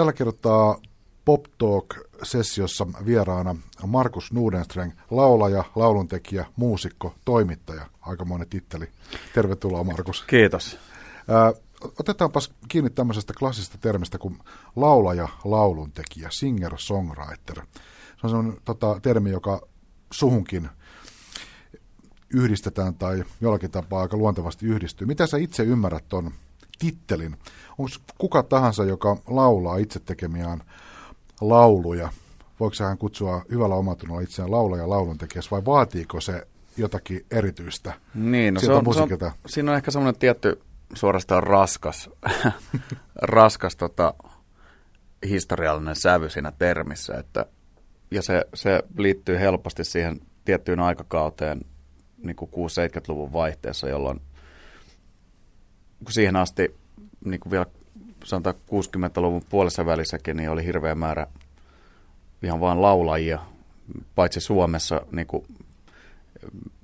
Tällä kertaa Pop Talk-sessiossa vieraana Markus Nudenstreng, laulaja, lauluntekijä, muusikko, toimittaja. Aikamoinen titteli. Tervetuloa Markus. Kiitos. otetaanpas kiinni tämmöisestä klassista termistä kuin laulaja, lauluntekijä, singer-songwriter. Se on sellainen tota, termi, joka suhunkin yhdistetään tai jollakin tapaa aika luontevasti yhdistyy. Mitä sä itse ymmärrät tuon tittelin? Onko kuka tahansa, joka laulaa itse tekemiään lauluja, voiko hän kutsua hyvällä omatunnolla itseään laulaja lauluntekijässä vai vaatiiko se jotakin erityistä niin, no se on, se on, siinä on ehkä semmoinen tietty suorastaan raskas, raskas tota, historiallinen sävy siinä termissä, että, ja se, se liittyy helposti siihen tiettyyn aikakauteen niin kuin 6-70-luvun vaihteessa, jolloin siihen asti niin kuin vielä sanotaan 60-luvun puolessa välissäkin, niin oli hirveä määrä ihan vain laulajia, paitsi Suomessa niin, kuin,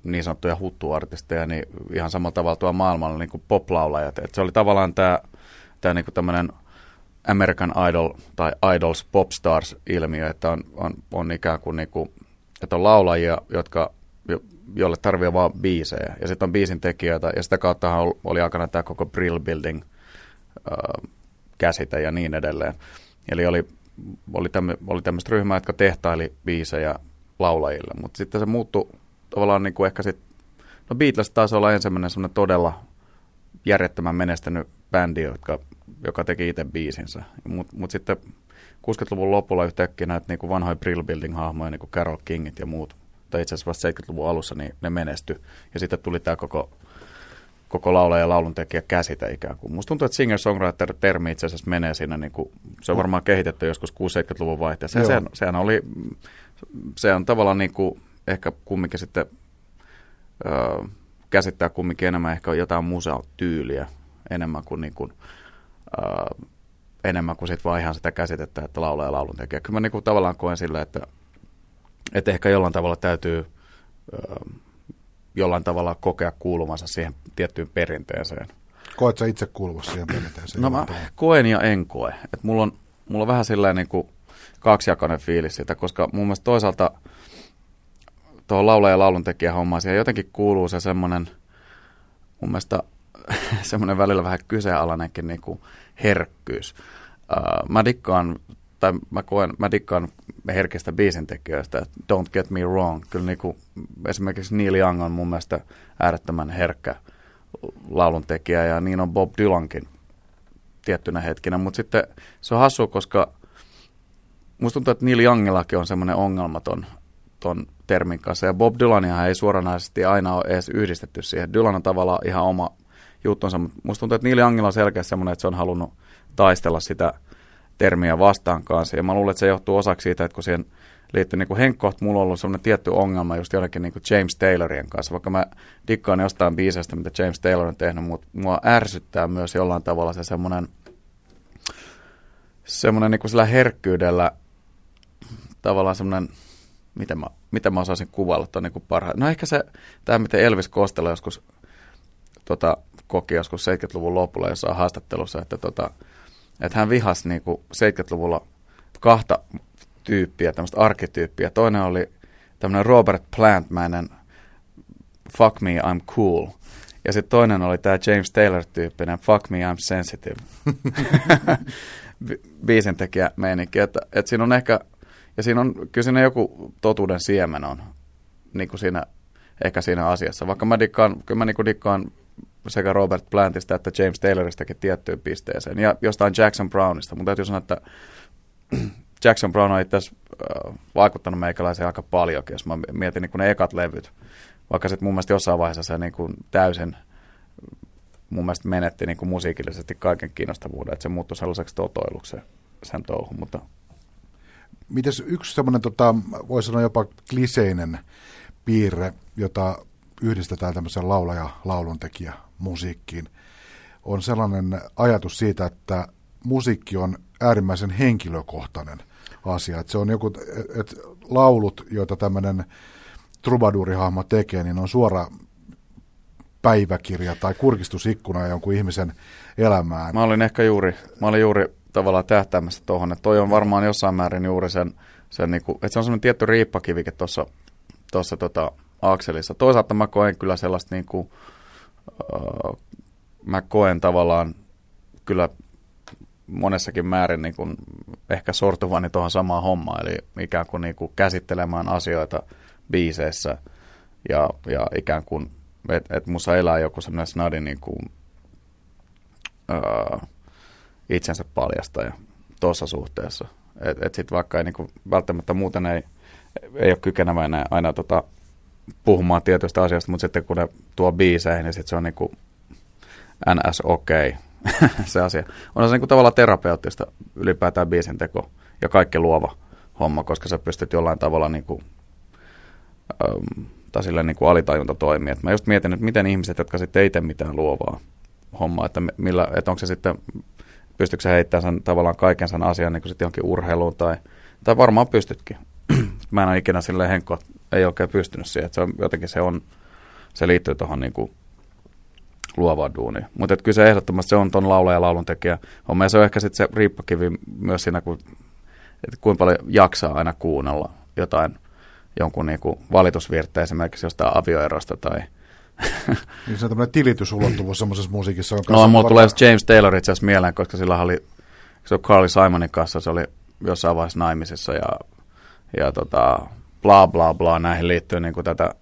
niin sanottuja huttuartisteja, niin ihan samalla tavalla tuolla maailmalla niin kuin poplaulajat. Et se oli tavallaan tämä, tämä niin tämmöinen American Idol tai Idols Popstars-ilmiö, että on, on, on ikään kuin, niin kuin että on laulajia, jotka jolle tarvii vaan biisejä. Ja sitten on biisin tekijöitä, ja sitä kautta oli aikana tämä koko Brill Building käsite ja niin edelleen. Eli oli, oli, tämmö, oli tämmöistä ryhmää, jotka tehtaili biisejä laulajille, mutta sitten se muuttui tavallaan niin kuin ehkä sitten, no Beatles taisi olla ensimmäinen semmoinen todella järjettömän menestynyt bändi, jotka, joka teki itse biisinsä. Mutta mut sitten 60-luvun lopulla yhtäkkiä näitä niin kuin vanhoja Brill Building-hahmoja, niin kuin Carol Kingit ja muut, tai itse asiassa vasta 70-luvun alussa, niin ne menesty. Ja sitten tuli tämä koko koko laulaja ja lauluntekijä käsitä ikään kuin. Musta tuntuu, että singer-songwriter-termi itse asiassa menee siinä, niin kuin, se on varmaan kehitetty joskus 60-70-luvun vaihteessa. Sehän, sehän, oli, se on tavallaan niin kuin, ehkä kumminkin sitten ö, käsittää kumminkin enemmän ehkä jotain museotyyliä enemmän kuin, niin kuin ö, enemmän kuin sit vaan ihan sitä käsitettä, että laulaja ja lauluntekijä. Kyllä mä niin kuin tavallaan koen sillä, että, että ehkä jollain tavalla täytyy jollain tavalla kokea kuuluvansa siihen tiettyyn perinteeseen. Koetko itse kuuluvassa siihen perinteeseen? No mä koen ja en koe. Et mulla, on, mulla on vähän sellainen niin kuin kaksijakoinen fiilis siitä, koska mun mielestä toisaalta tuohon laulaja- ja lauluntekijä hommaan siihen jotenkin kuuluu se semmoinen, mun mielestä semmoinen välillä vähän kyseenalainenkin niin kuin herkkyys. Mä dikkaan tai mä koen, mä dikkaan herkistä biisintekijöistä, don't get me wrong. Kyllä niin kuin, esimerkiksi Neil Young on mun mielestä äärettömän herkkä lauluntekijä ja niin on Bob Dylankin tiettynä hetkinä, mutta sitten se on hassu, koska musta tuntuu, että Neil Youngillakin on semmoinen ongelmaton ton termin kanssa ja Bob Dylania ei suoranaisesti aina ole edes yhdistetty siihen. Dylan on tavallaan ihan oma juttunsa, mutta musta tuntuu, että Neil Youngilla on selkeästi semmoinen, että se on halunnut taistella sitä – termiä vastaan kanssa. Ja mä luulen, että se johtuu osaksi siitä, että kun siihen liittyy niin Henkko, mulla on ollut sellainen tietty ongelma just jonnekin niin James Taylorien kanssa. Vaikka mä dikkaan jostain biisestä, mitä James Taylor on tehnyt, mutta mua ärsyttää myös jollain tavalla se semmoinen semmoinen niin sillä herkkyydellä tavallaan semmoinen, miten mä, miten mä osaisin kuvailla tuon niin parhaan. No ehkä se, tämä miten Elvis Costello joskus tota, koki joskus 70-luvun lopulla jossain haastattelussa, että tota, että hän vihasi niin kuin 70-luvulla kahta tyyppiä, tämmöistä arkkityyppiä. Toinen oli tämmöinen Robert Plant-mäinen Fuck me, I'm cool. Ja sitten toinen oli tämä James Taylor-tyyppinen Fuck me, I'm sensitive. Biisintekijä meininki. Että, että siinä on ehkä, ja siinä on, kyllä siinä joku totuuden siemen on niin kuin siinä, ehkä siinä asiassa. Vaikka mä dikkaan, kyllä mä niin kuin dikkaan sekä Robert Plantista että James Tayloristakin tiettyyn pisteeseen. Ja jostain Jackson Brownista. Mutta täytyy sanoa, että Jackson Brown on itse äh, vaikuttanut meikäläiseen aika paljon, jos mä mietin niin ne ekat levyt. Vaikka sitten mun mielestä jossain vaiheessa se niin kuin täysin mun mielestä menetti niin kuin musiikillisesti kaiken kiinnostavuuden, että se muuttui sellaiseksi totoiluksi sen touhu, mutta Mites yksi semmoinen, tota, voi sanoa jopa kliseinen piirre, jota yhdistetään tämmöisen laulaja, lauluntekijä musiikkiin, on sellainen ajatus siitä, että musiikki on äärimmäisen henkilökohtainen asia. Että se on joku, että laulut, joita tämmöinen trubadurihahmo tekee, niin on suora päiväkirja tai kurkistusikkuna jonkun ihmisen elämään. Mä olin ehkä juuri, mä olin juuri tavallaan tähtäämässä tuohon, että toi on varmaan jossain määrin juuri sen, sen niin kuin, että se on semmoinen tietty riippakivike tuossa tota, akselissa. Toisaalta mä koen kyllä sellaista niin kuin, äh, mä koen tavallaan kyllä monessakin määrin niin kuin ehkä sortuvani tuohon samaan hommaan, eli ikään kuin, niin kuin käsittelemään asioita biiseissä ja, ja ikään kuin, että et musta elää joku semmoinen snadi niin kuin, ää, itsensä paljastaja tuossa suhteessa. Että et sitten vaikka ei niin kuin, välttämättä muuten ei, ei ole kykeneväinen aina tota, puhumaan tietystä asiasta, mutta sitten kun ne tuo biiseihin, niin sitten se on niin kuin NS okei okay, se asia. On se niin kuin tavallaan terapeuttista ylipäätään biisin teko ja kaikki luova homma, koska sä pystyt jollain tavalla niin kuin, äm, tai sillä niin kuin alitajunta toimia. Et mä just mietin, että miten ihmiset, jotka sitten ei tee mitään luovaa hommaa, että, millä, että onko se sitten, pystyykö se heittämään sen, tavallaan kaiken sen asian niin kuin sitten johonkin urheiluun tai, tai varmaan pystytkin. Mä en ole ikinä silleen henkko, ei oikein pystynyt siihen, että se on, jotenkin se on, se liittyy tuohon niin kuin luovaan duuniin. Mutta kyllä se ehdottomasti se on tuon laula ja laulun tekijä. Ja se on ehkä sitten se riippakivi myös siinä, kun, että kuinka paljon jaksaa aina kuunnella jotain jonkun niin kuin valitusvirttä esimerkiksi jostain avioerosta tai niin se on tämmöinen tilitysulottuvuus semmoisessa musiikissa. On no, mulla tulee James Taylor itse asiassa mieleen, koska sillä oli, se on Carly Simonin kanssa, se oli jossain vaiheessa naimisissa ja, ja tota, bla bla bla, näihin liittyy niin kuin tätä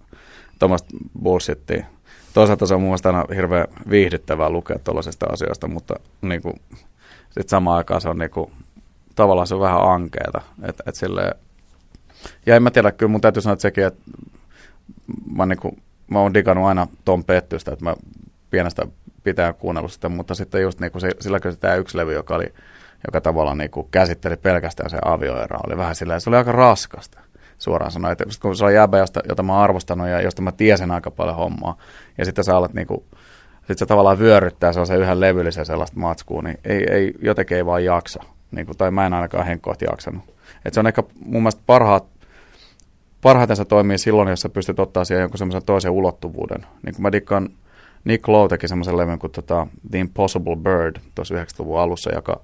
tuommoista bullshittia. Toisaalta se on mun mielestä aina hirveän viihdyttävää lukea tuollaisesta asioista, mutta niin kuin, sitten samaan aikaan se on niin kuin, tavallaan se on vähän ankeeta. Et, et silleen, ja en mä tiedä, kyllä mun täytyy sanoa että sekin, että mä, niin kuin, mä oon digannut aina Tom Pettystä, että mä pienestä pitää kuunnella sitä, mutta sitten just niin kuin se, sillä kyllä tämä yksi levy, joka oli joka tavallaan niin kuin käsitteli pelkästään se avioero, oli vähän silleen, se oli aika raskasta suoraan sanoen. Että kun se on jäbä, josta, jota mä arvostanut ja josta mä tiesin aika paljon hommaa, ja sitten sä alat niinku, sit se tavallaan vyöryttää se on se yhden levyllisen sellaista matskua, niin ei, ei, jotenkin ei vaan jaksa. Niin kuin, tai mä en ainakaan henkkohti jaksanut. Et se on ehkä mun mielestä parhaat, parhaiten se toimii silloin, jos sä pystyt ottaa siihen jonkun semmoisen toisen ulottuvuuden. Niin kuin mä dikkaan, Nick Lowe teki semmoisen levyn kuin tota, The Impossible Bird tuossa 90-luvun alussa, joka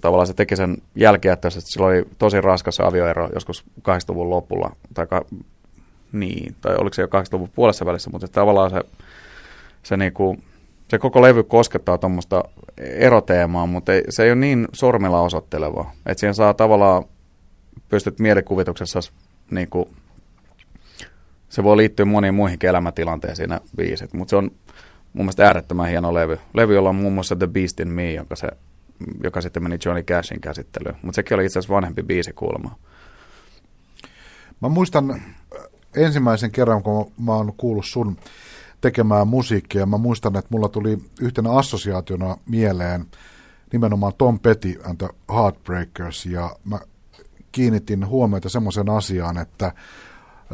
tavallaan se teki sen jälkijättöisesti, että sillä oli tosi raskas avioero joskus 80-luvun lopulla, tai, ka, niin, tai oliko se jo 80-luvun puolessa välissä, mutta tavallaan se, se, niinku, se koko levy koskettaa tuommoista eroteemaa, mutta ei, se ei ole niin sormilla osoitteleva, että siihen saa tavallaan, pystyt mielikuvituksessa niinku, se voi liittyä moniin muihinkin elämäntilanteisiin siinä biisit, mutta se on mun mielestä äärettömän hieno levy. Levy, jolla on muun muassa The Beast in Me, jonka se joka sitten meni Johnny Cashin käsittelyyn. Mutta sekin oli itse asiassa vanhempi biisi kuulemma. Mä muistan äh, ensimmäisen kerran, kun mä oon kuullut sun tekemään musiikkia, mä muistan, että mulla tuli yhtenä assosiaationa mieleen nimenomaan Tom Petty and the Heartbreakers, ja mä kiinnitin huomiota semmoisen asiaan, että äh,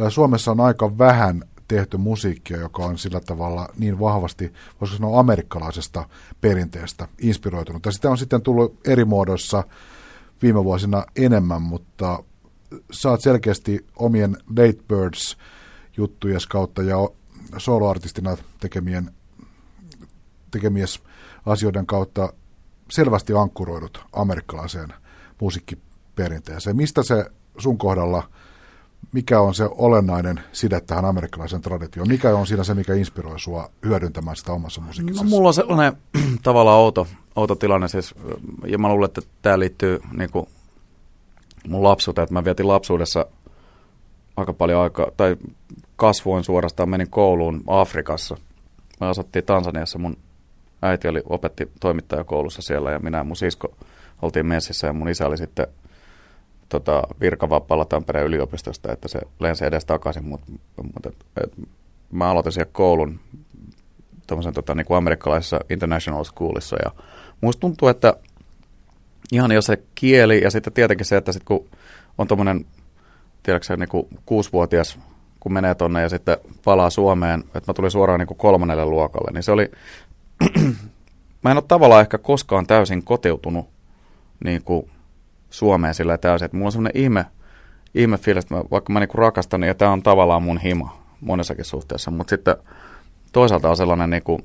Suomessa on aika vähän tehty musiikkia, joka on sillä tavalla niin vahvasti, voisiko sanoa amerikkalaisesta perinteestä inspiroitunut. Ja sitä on sitten tullut eri muodoissa viime vuosina enemmän, mutta oot selkeästi omien Late Birds juttujen kautta ja soloartistina tekemien, tekemien asioiden kautta selvästi ankkuroidut amerikkalaiseen musiikkiperinteeseen. Mistä se sun kohdalla – mikä on se olennainen side tähän amerikkalaisen traditioon? Mikä on siinä se, mikä inspiroi sua hyödyntämään sitä omassa musiikissa? No, mulla on sellainen tavallaan outo, outo tilanne, siis, ja mä luulen, että tämä liittyy niin kuin mun lapsuuteen, että mä vietin lapsuudessa aika paljon aikaa, tai kasvoin suorastaan, menin kouluun Afrikassa. Me asuttiin Tansaniassa, mun äiti oli, opetti toimittajakoulussa siellä, ja minä ja mun sisko oltiin messissä, ja mun isä oli sitten – tota, virkavapaalla Tampereen yliopistosta, että se lensi edes takaisin, mutta mut, et, et, mä aloitin siellä koulun tuommoisen tota, niin kuin amerikkalaisessa international schoolissa ja musta tuntuu, että ihan jo se kieli ja sitten tietenkin se, että sit kun on tuommoinen, tiedätkö niin kuusivuotias, kun menee tonne ja sitten palaa Suomeen, että mä tulin suoraan niin kuin kolmannelle luokalle, niin se oli, mä en ole tavallaan ehkä koskaan täysin koteutunut niin kuin Suomeen sillä täysin. Että mulla on semmoinen ihme, ihme fiilis, että mä, vaikka mä niinku rakastan, niin tämä on tavallaan mun hima monessakin suhteessa. Mutta sitten toisaalta on sellainen niinku,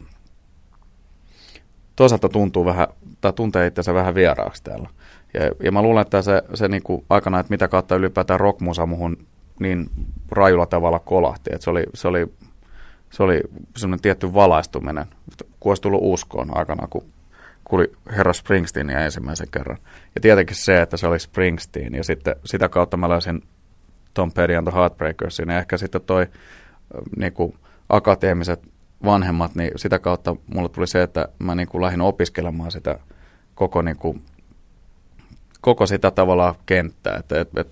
toisaalta tuntuu vähän, tai tuntee itsensä vähän vieraaksi täällä. Ja, ja mä luulen, että se, se niin kuin aikana, että mitä kautta ylipäätään rockmusa muhun niin rajulla tavalla kolahti. Että se oli, se oli, se oli semmoinen tietty valaistuminen, kun olisi tullut uskoon aikana, kun kuuli herra Springsteenia ensimmäisen kerran. Ja tietenkin se, että se oli Springsteen, ja sitten sitä kautta mä löysin Tom Petty and the Heartbreakersin, ja ehkä sitten toi niin kuin, akateemiset vanhemmat, niin sitä kautta mulle tuli se, että mä niin kuin lähdin opiskelemaan sitä koko, niin kuin, koko sitä tavalla kenttää. Että, et, et,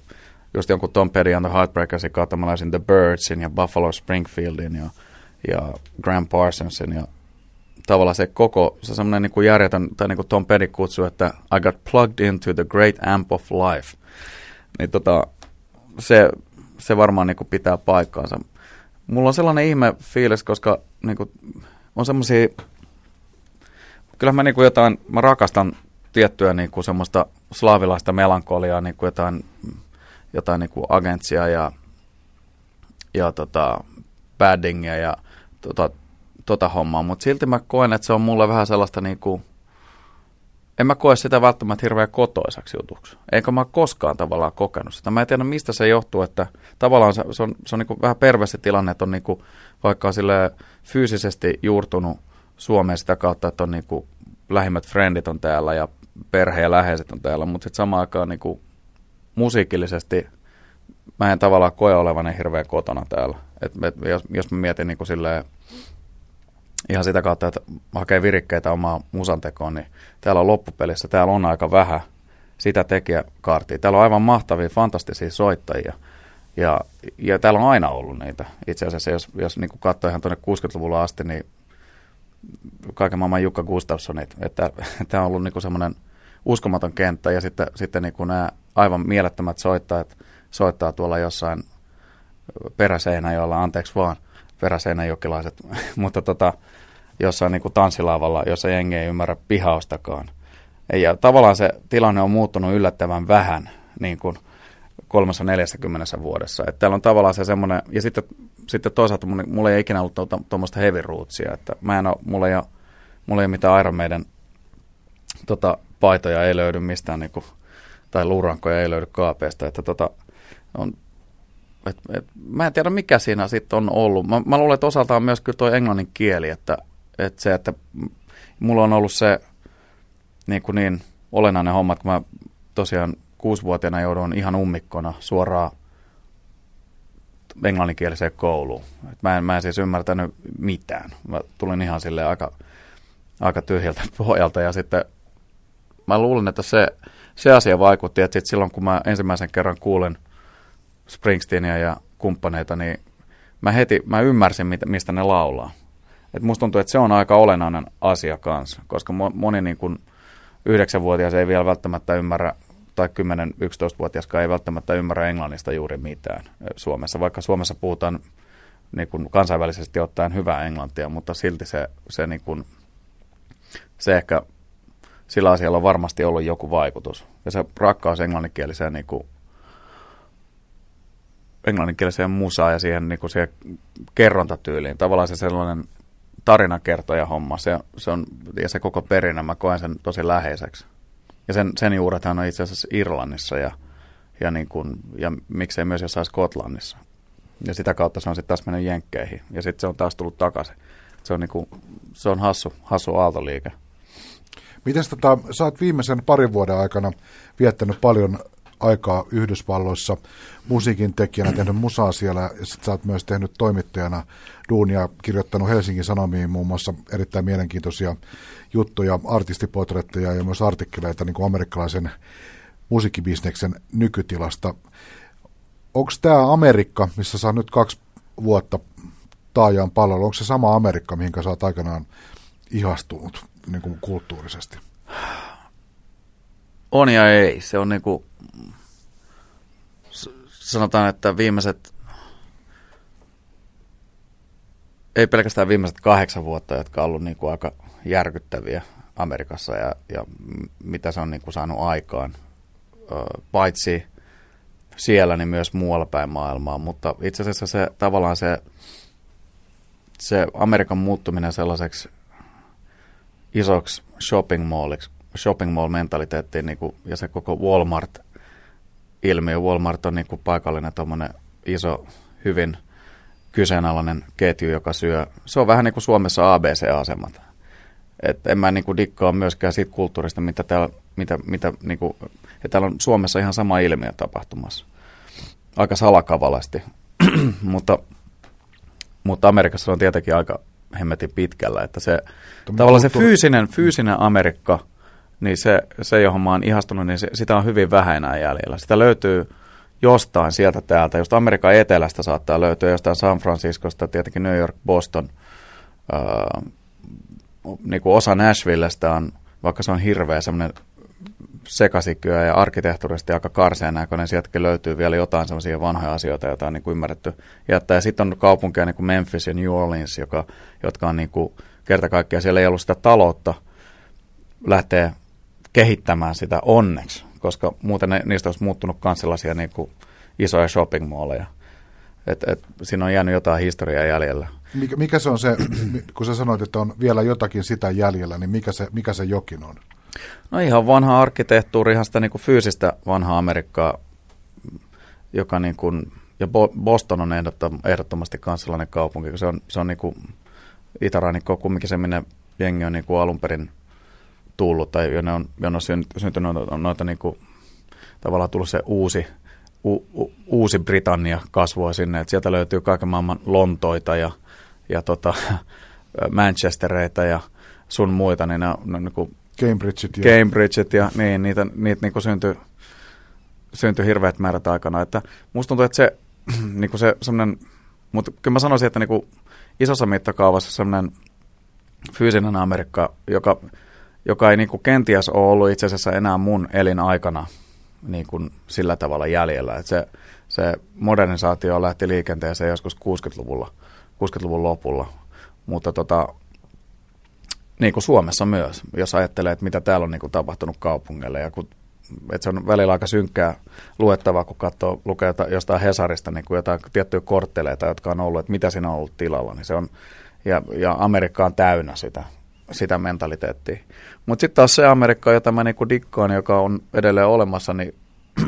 just jonkun Tom Petty and the Heartbreakersin kautta mä laisin The Birdsin ja Buffalo Springfieldin ja, ja Graham Parsonsin ja tavallaan se koko, se semmoinen niin kuin järjetön, tai niin kuin Tom Petty kutsuu, että I got plugged into the great amp of life. Niin tota, se, se varmaan niin kuin pitää paikkaansa. Mulla on sellainen ihme fiilis, koska niin kuin, on semmoisia, kyllä mä niin kuin jotain, mä rakastan tiettyä niin kuin semmoista slaavilaista melankoliaa, niin kuin jotain, jotain niin kuin agentsia ja, ja tota, paddingia ja tota, tota hommaa, mutta silti mä koen, että se on mulle vähän sellaista niin kuin, en mä koe sitä välttämättä hirveän kotoisaksi jutuksi. Eikä mä koskaan tavallaan kokenut sitä. Mä en tiedä, mistä se johtuu, että tavallaan se, se on, se on niin vähän perversi tilanne, että on niin kuin, vaikka sille fyysisesti juurtunut Suomeen sitä kautta, että on niin kuin, lähimmät frendit on täällä ja perhe ja läheiset on täällä, mutta sitten samaan aikaan niin kuin, musiikillisesti mä en tavallaan koe olevani hirveän kotona täällä. Et, et, jos, jos mä mietin niin kuin silleen, ihan sitä kautta, että hakee virikkeitä omaa musantekoon, niin täällä on loppupelissä, täällä on aika vähän sitä tekijäkaartia. Täällä on aivan mahtavia, fantastisia soittajia. Ja, ja täällä on aina ollut niitä. Itse asiassa, jos, jos niin katsoo ihan tuonne 60-luvulla asti, niin kaiken maailman Jukka Gustafssonit, että tämä on ollut niin semmoinen uskomaton kenttä. Ja sitten, sitten niin nämä aivan mielettömät soittajat soittaa tuolla jossain peräseinäjoilla, anteeksi vaan – peräseinäjokilaiset, mutta tota, jossain niin kuin tanssilavalla, jossa jengi ei ymmärrä pihaustakaan. Ja tavallaan se tilanne on muuttunut yllättävän vähän niin kuin 340 vuodessa. Että täällä on tavallaan se semmoinen, ja sitten, sitten toisaalta mulla ei ikinä ollut tuommoista tuota heavy rootsia, että mä en ole, mulla ei ole, mulla ei ole mitään Iron Maiden tota, paitoja ei löydy mistään, niin kuin, tai luurankoja ei löydy kaapeesta, että tota, on et, et, mä en tiedä, mikä siinä sitten on ollut. Mä, mä luulen, että osaltaan myös kyllä tuo englannin kieli, että, että se, että mulla on ollut se niin, kuin niin olennainen homma, että mä tosiaan kuusivuotiaana joudun ihan ummikkona suoraan englanninkieliseen kouluun. Et mä, en, mä en siis ymmärtänyt mitään. Mä tulin ihan sille aika, aika tyhjältä pohjalta ja sitten mä luulen, että se, se asia vaikutti, että sit silloin kun mä ensimmäisen kerran kuulen – Springsteenia ja kumppaneita, niin mä heti mä ymmärsin, mistä ne laulaa. Et musta tuntuu, että se on aika olennainen asia kanssa, koska moni niin kuin 9-vuotias ei vielä välttämättä ymmärrä, tai 10-11-vuotiaskaan ei välttämättä ymmärrä englannista juuri mitään Suomessa, vaikka Suomessa puhutaan niin kuin kansainvälisesti ottaen hyvää englantia, mutta silti se, se, niin kuin, se ehkä sillä asialla on varmasti ollut joku vaikutus. Ja se rakkaus englanninkieliseen niin kuin englanninkieliseen musaan ja siihen, niin kuin siihen kerrontatyyliin. Tavallaan se sellainen tarinakertoja homma, se, se on, ja se koko perinne, mä koen sen tosi läheiseksi. Ja sen, sen juurethan on itse asiassa Irlannissa ja, ja, niin kuin, ja miksei myös jossain Skotlannissa. Ja sitä kautta se on sitten taas mennyt jenkkeihin ja sitten se on taas tullut takaisin. Se on, niin kuin, se on hassu, hassu aaltoliike. Miten tota, sä oot viimeisen parin vuoden aikana viettänyt paljon aikaa Yhdysvalloissa musiikin tekijänä, tehnyt musaa siellä, ja sit sä oot myös tehnyt toimittajana duunia, kirjoittanut Helsingin Sanomiin muun muassa erittäin mielenkiintoisia juttuja, artistipotretteja ja myös artikkeleita niin kuin amerikkalaisen musiikkibisneksen nykytilasta. Onko tämä Amerikka, missä sä nyt kaksi vuotta taajaan pallolla, onko se sama Amerikka, mihin sä oot aikanaan ihastunut niin kuin kulttuurisesti? On ja ei. Se on niin kuin, sanotaan, että viimeiset, ei pelkästään viimeiset kahdeksan vuotta, jotka on ollut niin kuin aika järkyttäviä Amerikassa ja, ja mitä se on niin kuin saanut aikaan, paitsi siellä, niin myös muualla päin maailmaa. Mutta itse asiassa se tavallaan se, se Amerikan muuttuminen sellaiseksi isoksi shopping malliksi, shopping mall mentaliteettiin niin kuin, ja se koko Walmart-ilmiö. Walmart on niin kuin paikallinen iso, hyvin kyseenalainen ketju, joka syö. Se on vähän niin kuin Suomessa ABC-asemat. Et en mä niin kuin dikkaa myöskään siitä kulttuurista, mitä täällä, mitä, mitä niin kuin, ja täällä on Suomessa ihan sama ilmiö tapahtumassa. Aika salakavalasti, mutta, mutta Amerikassa on tietenkin aika hemmetin pitkällä, että se tavallaan se fyysinen, fyysinen Amerikka, niin se, se johon mä oon ihastunut, niin se, sitä on hyvin vähän jäljellä. Sitä löytyy jostain sieltä täältä, just Amerikan etelästä saattaa löytyä, jostain San Franciscosta, tietenkin New York, Boston, ää, niin kuin osa Nashvillestä on, vaikka se on hirveä semmoinen sekasikyö ja arkkitehtuurisesti aika karseen näköinen, sieltäkin löytyy vielä jotain semmoisia vanhoja asioita, joita on niin kuin ymmärretty jättää. Ja sitten on kaupunkeja niin kuin Memphis ja New Orleans, joka, jotka on niin kuin kerta kaikkiaan, siellä ei ollut sitä taloutta lähteä kehittämään sitä onneksi, koska muuten ne, niistä olisi muuttunut myös sellaisia niin kuin isoja shopping malleja. Et, et, siinä on jäänyt jotain historiaa jäljellä. Mikä, mikä se on se, kun sä sanoit, että on vielä jotakin sitä jäljellä, niin mikä se, mikä se jokin on? No ihan vanha arkkitehtuuri, ihan sitä niin kuin fyysistä vanhaa Amerikkaa, joka niin kuin, ja Boston on ehdottomasti myös sellainen kaupunki, se on, se on niin kuin itärannikko kumminkin se, minne jengi on niin kuin alun perin tullut, tai jonne on, jonne on syntynyt noita niin kuin, tavallaan tullut se uusi, u, u, uusi Britannia kasvua sinne, että sieltä löytyy kaiken maailman Lontoita ja, ja tota, Manchestereita ja sun muita, niin ne on, ne on niin kuin Cambridgeit ja... Cambridgeit ja niin, niitä, niitä niin syntyi, syntyi hirveät määrät aikana. Että musta tuntuu, että se, niin kuin se semmoinen, mutta kyllä mä sanoisin, että niin kuin isossa mittakaavassa semmoinen fyysinen Amerikka, joka, joka ei niin kuin kenties ole ollut itse asiassa enää mun elinaikana niin kuin sillä tavalla jäljellä. Että se, se modernisaatio lähti liikenteeseen joskus 60-luvulla, 60-luvun lopulla, mutta tota, niin kuin Suomessa myös, jos ajattelee, että mitä täällä on niin kuin tapahtunut kaupungeille. Ja kun, että se on välillä aika synkkää luettavaa, kun katsoo, lukee jostain Hesarista niin kuin jotain tiettyjä kortteleita, jotka on ollut, että mitä siinä on ollut tilalla. Niin se on, ja, ja Amerikka on täynnä sitä, sitä mentaliteettia. Mutta sitten taas se Amerikka, jota mä niinku dikkaan, joka on edelleen olemassa, niin,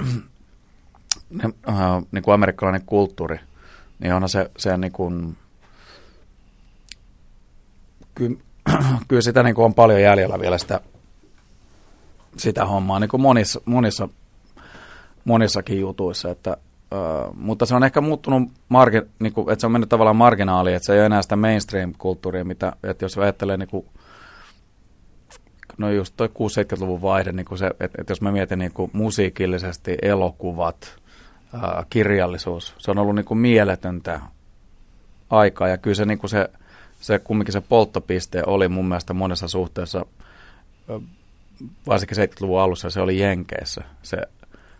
niin, äh, niin kuin amerikkalainen kulttuuri, niin onhan se, se niin kuin, kyllä, sitä niin kuin on paljon jäljellä vielä sitä, sitä hommaa niin kuin monissa, monissa, monissakin jutuissa, että, Uh, mutta se on ehkä muuttunut, margi, niin kuin, että se on mennyt tavallaan marginaaliin, että se ei ole enää sitä mainstream-kulttuuria, mitä, että jos ajattelee niin kuin, no just toi 60-70-luvun vaihde, niin se, että, että jos mä mietin niin musiikillisesti, elokuvat, uh, kirjallisuus, se on ollut niin mieletöntä aikaa ja kyllä se, niin kuin se se kumminkin se polttopiste oli mun mielestä monessa suhteessa, varsinkin 70-luvun alussa, se oli Jenkeissä se,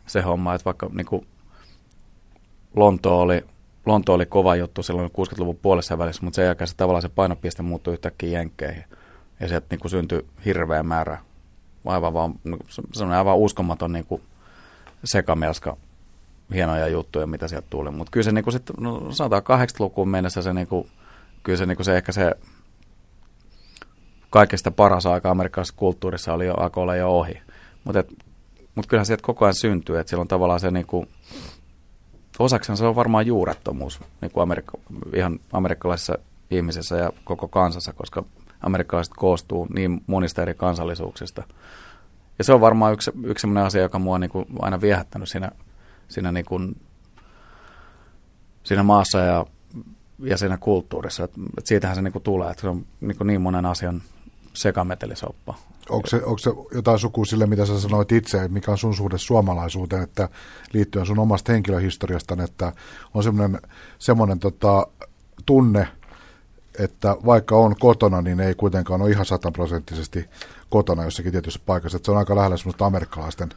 se homma, että vaikka niin Lonto oli, Lonto oli kova juttu silloin 60-luvun puolessa välissä, mutta sen jälkeen se tavallaan se painopiste muuttui yhtäkkiä Jenkkeihin. Ja sieltä niin kuin syntyi hirveä määrä, aivan vaan, niinku semmoinen aivan uskomaton niin kuin sekamelska hienoja juttuja, mitä sieltä tuli. Mutta kyllä se niin kuin sitten, no, sanotaan 80-lukuun mennessä se niin kuin kyllä se, niin kuin se ehkä se kaikista paras aika amerikkalaisessa kulttuurissa oli jo, alkoi jo ohi. Mutta mut kyllähän sieltä koko ajan syntyy, että siellä on tavallaan se niin kuin, osaksi se on varmaan juurettomuus niin kuin Amerikka, ihan amerikkalaisessa ihmisessä ja koko kansassa, koska amerikkalaiset koostuu niin monista eri kansallisuuksista. Ja se on varmaan yksi, yksi sellainen asia, joka mua on niin kuin aina viehättänyt siinä, siinä, niin kuin, siinä maassa ja ja siinä kulttuurissa. Et, et siitähän se niinku tulee, että se on niinku niin monen asian sekametelisoppa. Onko se, onko se jotain sukua sille, mitä sä sanoit itse, mikä on sun suhde suomalaisuuteen, että liittyen sun omasta henkilöhistoriasta, että on semmoinen, semmoinen tota, tunne, että vaikka on kotona, niin ei kuitenkaan ole ihan sataprosenttisesti kotona jossakin tietyssä paikassa. Että se on aika lähellä semmoista amerikkalaisten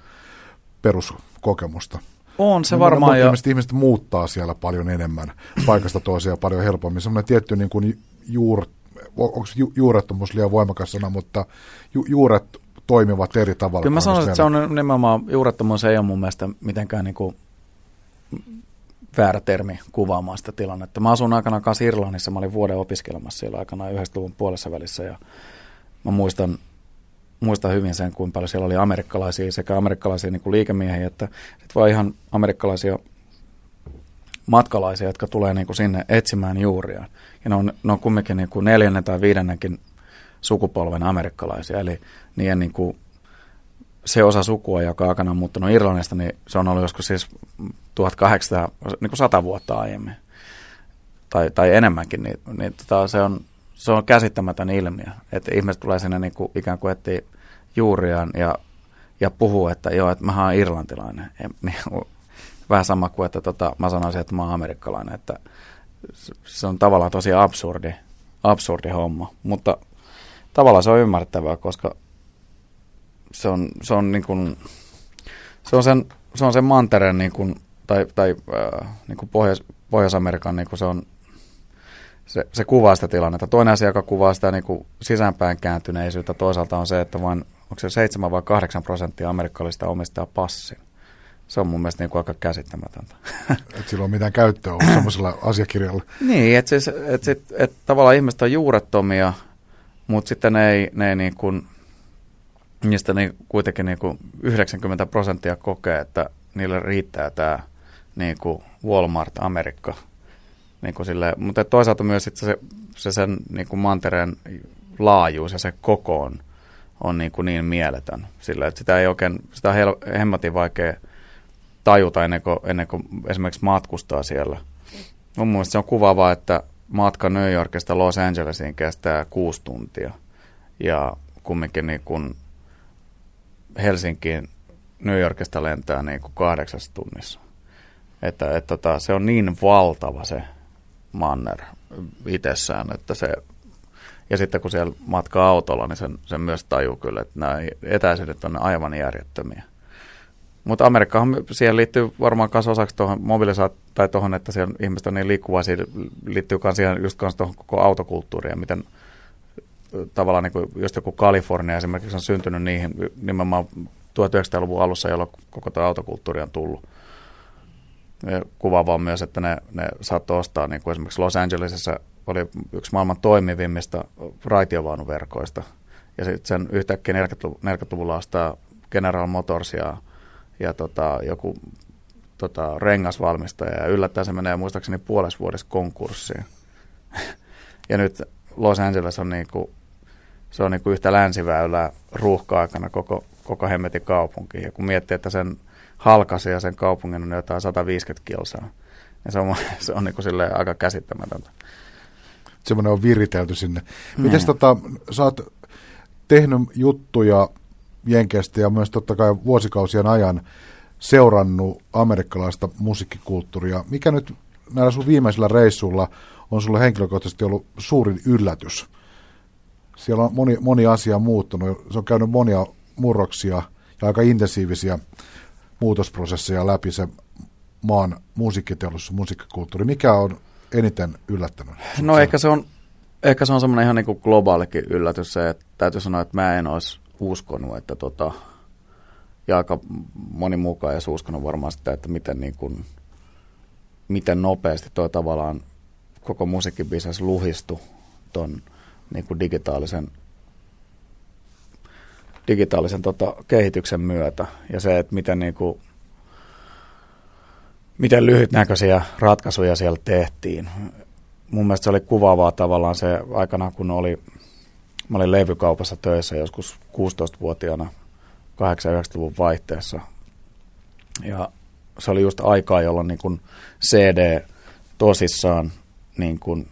peruskokemusta. On se no, varmaan. Ja... Ihmiset, ihmiset muuttaa siellä paljon enemmän, paikasta toiseen paljon helpommin. Semmoinen tietty niin kuin juur, onko ju, juurettomuus liian voimakas sana, mutta ju, juuret toimivat eri tavalla. Kyllä mä sanoisin, että se on nimenomaan, juurettomuus ei ole mun mielestä mitenkään niin kuin väärä termi kuvaamaan sitä tilannetta. Mä asun aikanaan kanssa Irlannissa, mä olin vuoden opiskelemassa siellä aikana 90-luvun puolessa välissä ja mä muistan, muistan hyvin sen, kuinka paljon siellä oli amerikkalaisia, sekä amerikkalaisia niin kuin liikemiehiä, että sitten vaan ihan amerikkalaisia matkalaisia, jotka tulee niin kuin sinne etsimään juuriaan. Ja ne on, ne on kumminkin niin kuin neljännen tai viidennenkin sukupolven amerikkalaisia, eli niiden niin kuin se osa sukua, joka on aikanaan muuttunut Irlannista, niin se on ollut joskus siis 1800, niin kuin 100 vuotta aiemmin tai, tai enemmänkin, niin, niin tota, se, on, se on käsittämätön ilmiö. Että ihmiset tulee sinne niin kuin, ikään kuin etsii juuriaan ja, ja puhuu, että joo, että mä oon irlantilainen. Ja, niin, vähän sama kuin, että tota, mä sanoisin, että mä oon amerikkalainen. Että se on tavallaan tosi absurdi, absurdi homma, mutta tavallaan se on ymmärrettävää, koska se on, se on, niin kuin, se on sen, se on sen mantereen niin kuin, tai, tai äh, niin kuin Pohjois, Pohjois-Amerikan niin kuin se on se, se kuvaa sitä tilannetta. Toinen asia, joka kuvaa sitä niin kuin sisäänpäin kääntyneisyyttä toisaalta on se, että vain onko se 7 vai 8 prosenttia amerikkalaisista omistaa passin. Se on mun mielestä niin kuin aika käsittämätöntä. Että sillä on mitään käyttöä ollut semmoisella asiakirjalla. Niin, että siis, et sit, et tavallaan ihmiset on juurettomia, mutta sitten ne ei, ne ei niin kuin, niistä niin kuitenkin niin kuin 90 prosenttia kokee, että niille riittää tämä niin kuin Walmart Amerikka. Niin kuin sille, mutta toisaalta myös se, se sen niin kuin mantereen laajuus ja se koko on, on niin, kuin niin mieletön. Sillä, että sitä ei oikein, sitä on hemmatin vaikea tajuta ennen kuin, ennen kuin esimerkiksi matkustaa siellä. Mun mielestä se on kuvaavaa, että matka New Yorkista Los Angelesiin kestää kuusi tuntia. Ja kumminkin niin kuin Helsinkiin New Yorkista lentää niin kuin kahdeksassa tunnissa. Että, että tota, se on niin valtava se manner itsessään, että se ja sitten kun siellä matkaa autolla, niin sen, sen myös tajuu kyllä, että nämä etäisyydet on aivan järjettömiä. Mutta Amerikkahan siihen liittyy varmaan myös osaksi tuohon mobilisaat tai tuohon, että siellä ihmiset on niin liikkuvaa, siihen liittyy myös siihen just kanssa tuohon koko autokulttuuriin miten tavallaan niin kuin just joku Kalifornia esimerkiksi on syntynyt niihin nimenomaan 1900-luvun alussa, jolloin koko tuo autokulttuuri on tullut. Kuvaavaa on myös, että ne, ne saattoi ostaa, niin kuin esimerkiksi Los Angelesissa oli yksi maailman toimivimmista raitiovaunuverkoista. Ja sitten sen yhtäkkiä 40-luvulla ostaa General Motors ja, ja tota, joku tota, rengasvalmistaja. Ja yllättäen se menee muistaakseni puolessa vuodessa konkurssiin. ja nyt Los Angeles on niinku, se on niinku yhtä länsiväylää ruuhka-aikana koko, koko hemmetin kaupunki. Ja kun miettii, että sen halkasi ja sen kaupungin on jotain 150 kilsaa, niin se on, se on niinku aika käsittämätöntä. Semmoinen on viritelty sinne. Miten niin. tota, sä oot tehnyt juttuja Jenkeistä ja myös totta kai vuosikausien ajan seurannut amerikkalaista musiikkikulttuuria. Mikä nyt näillä sun viimeisillä reissulla on sulle henkilökohtaisesti ollut suurin yllätys? Siellä on moni, moni asia muuttunut. Se on käynyt monia murroksia ja aika intensiivisiä muutosprosesseja läpi se maan musiikkiteollisuus, musiikkikulttuuri. Mikä on eniten yllättänyt? No ehkä se on, ehkä se on semmoinen ihan niin kuin globaalikin yllätys se, että täytyy sanoa, että mä en olisi uskonut, että tota, ja aika moni mukaan ei uskonut varmaan sitä, että miten, niin kuin, miten nopeasti tuo tavallaan koko musiikkibisnes luhistui tuon niin kuin digitaalisen digitaalisen tota, kehityksen myötä ja se, että miten, niin kuin, miten lyhytnäköisiä ratkaisuja siellä tehtiin. Mun mielestä se oli kuvaavaa tavallaan se aikana, kun oli, mä olin levykaupassa töissä joskus 16-vuotiaana 8-90-luvun vaihteessa. Ja se oli just aikaa, jolloin niin kuin CD tosissaan niin kuin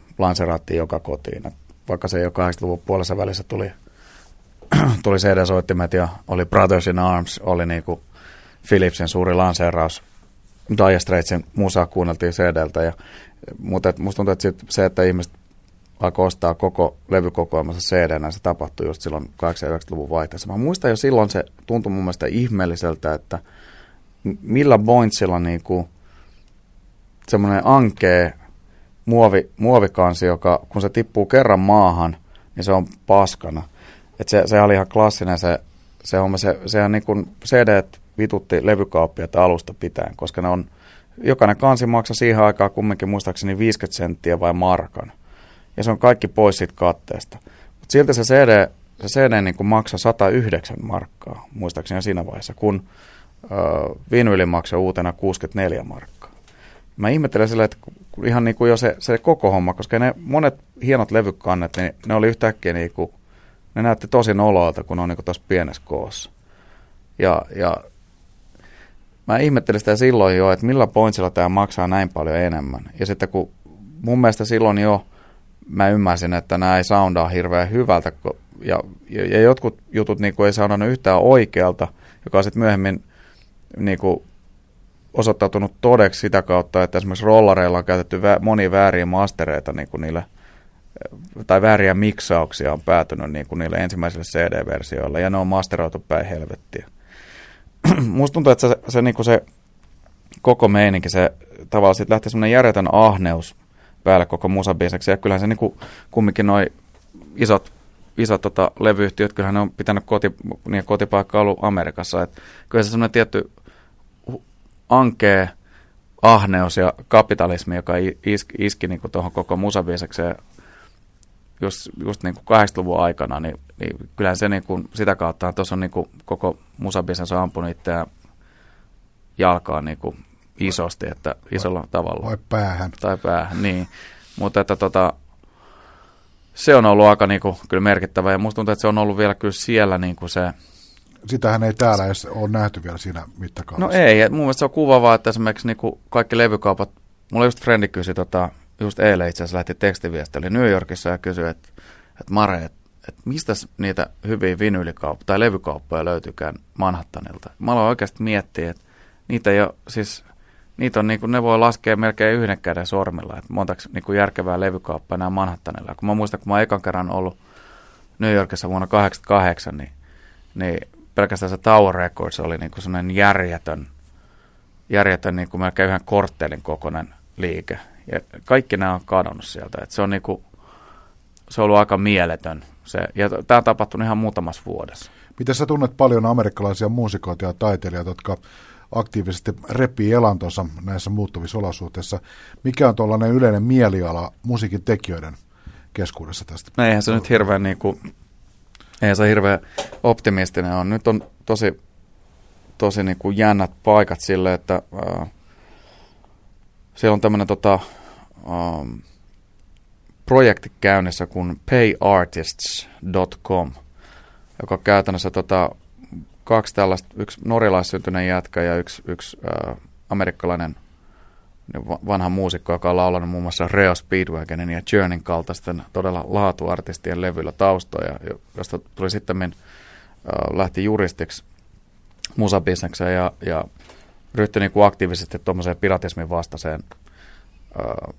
joka kotiin. Et vaikka se jo 80-luvun puolessa välissä tuli tuli CD-soittimet ja oli Brothers in Arms, oli niinku Philipsin suuri lanseeraus. Dire Straitsin musaa kuunneltiin CDltä. Ja, mutta et musta tuntuu, että sit se, että ihmiset alkoi ostaa koko levykokoelmassa cd se tapahtui just silloin 80-90-luvun vaihteessa. Mä muistan jo silloin se tuntui mun mielestä ihmeelliseltä, että millä Bointsilla niinku semmoinen ankee muovi, muovikansi, joka kun se tippuu kerran maahan, niin se on paskana. Et se, se oli ihan klassinen se, se homma. Se, sehän niin kuin CD vitutti levykaappia alusta pitäen, koska ne on, jokainen kansi maksaa siihen aikaan kumminkin muistaakseni 50 senttiä vai markan. Ja se on kaikki pois siitä katteesta. Mutta silti se CD, se CD niin kuin maksoi 109 markkaa, muistaakseni siinä vaiheessa, kun äh, vinyli maksoi uutena 64 markkaa. Mä ihmettelen sillä, että ihan niin kuin jo se, se koko homma, koska ne monet hienot levykannet, niin ne oli yhtäkkiä niin kuin, ne näytti tosi noloilta, kun ne on niin tuossa pienessä koossa. Ja, ja mä ihmettelin sitä silloin jo, että millä pointsilla tämä maksaa näin paljon enemmän. Ja sitten kun mun mielestä silloin jo mä ymmärsin, että nämä ei soundaa hirveän hyvältä, ja, ja, ja jotkut jutut niin kuin ei soundannut yhtään oikealta, joka sitten myöhemmin niin kuin osoittautunut todeksi sitä kautta, että esimerkiksi rollareilla on käytetty monia vääriä mastereita niin kuin niille, tai vääriä miksauksia on päätynyt niin kuin niille ensimmäisille CD-versioille, ja ne on masteroitu päin helvettiä. Musta tuntuu, että se, se, niin kuin se koko meininki, se tavallaan sitten lähtee semmoinen järjetön ahneus päälle koko musabiiseksi, ja kyllähän se niin kuin, kumminkin noin isot isot tota, levyyhtiöt, kyllähän ne on pitänyt koti, niin kotipaikka ollut Amerikassa. Et kyllä se semmoinen tietty ankee ahneus ja kapitalismi, joka iski, iski niin tuohon koko musabiisekseen just, just niin kuin 80-luvun aikana, niin, niin kyllähän se niin kuin, sitä kautta tuossa on niin kuin, koko musabisnes on ampunut itseään jalkaan niin kuin isosti, että isolla vai, tavalla. Vai päähän. Tai päähän, niin. Mutta että tota, se on ollut aika niin kuin, kyllä merkittävä ja musta tuntuu, että se on ollut vielä kyllä siellä niin kuin se... Sitähän ei täällä edes ole nähty vielä siinä mittakaavassa. No ei, mun mielestä se on kuvavaa, että esimerkiksi niin kaikki levykaupat, mulla just frendi kysyi, tota, just eilen itse asiassa lähti tekstiviesti, oli New Yorkissa ja kysyi, että, että Mare, että, että mistä niitä hyviä vinylikauppoja tai levykauppoja löytyykään Manhattanilta. Mä aloin oikeasti miettiä, että niitä ole, siis niitä on, niin kuin, ne voi laskea melkein yhden käden sormilla, että montako niin kuin järkevää levykauppaa nämä Manhattanilla. Kun mä muistan, kun mä ekan kerran ollut New Yorkissa vuonna 1988, niin, niin pelkästään se Tower Records oli niin kuin sellainen järjetön, järjetön niin kuin melkein yhden korttelin kokoinen liike. Ja kaikki nämä on kadonnut sieltä. että se on niin kuin, se on ollut aika mieletön. Se, ja tämä on tapahtunut ihan muutamassa vuodessa. Miten sä tunnet paljon amerikkalaisia muusikoita ja taiteilijoita, jotka aktiivisesti repii elantonsa näissä muuttuvissa olosuhteissa. Mikä on tuollainen yleinen mieliala musiikin tekijöiden keskuudessa tästä? No eihän se nyt hirveän, niin kuin, eihän se hirveän optimistinen on. Nyt on tosi, tosi niin kuin jännät paikat sille, että äh, siellä on tämmöinen tota, ähm, projekti käynnissä kuin payartists.com, joka käytännössä tota, kaksi tällaista, yksi norjalaissyntyinen jätkä ja yksi, yksi äh, amerikkalainen vanha muusikko, joka on laulanut muun muassa Reo Speedwagonin ja Journeyn kaltaisten todella laatuartistien levyillä taustoja, josta tuli sitten äh, lähti juristiksi musabisnekseen ja, ja ryhtyi niin kuin aktiivisesti tuommoiseen piratismin vastaiseen äh,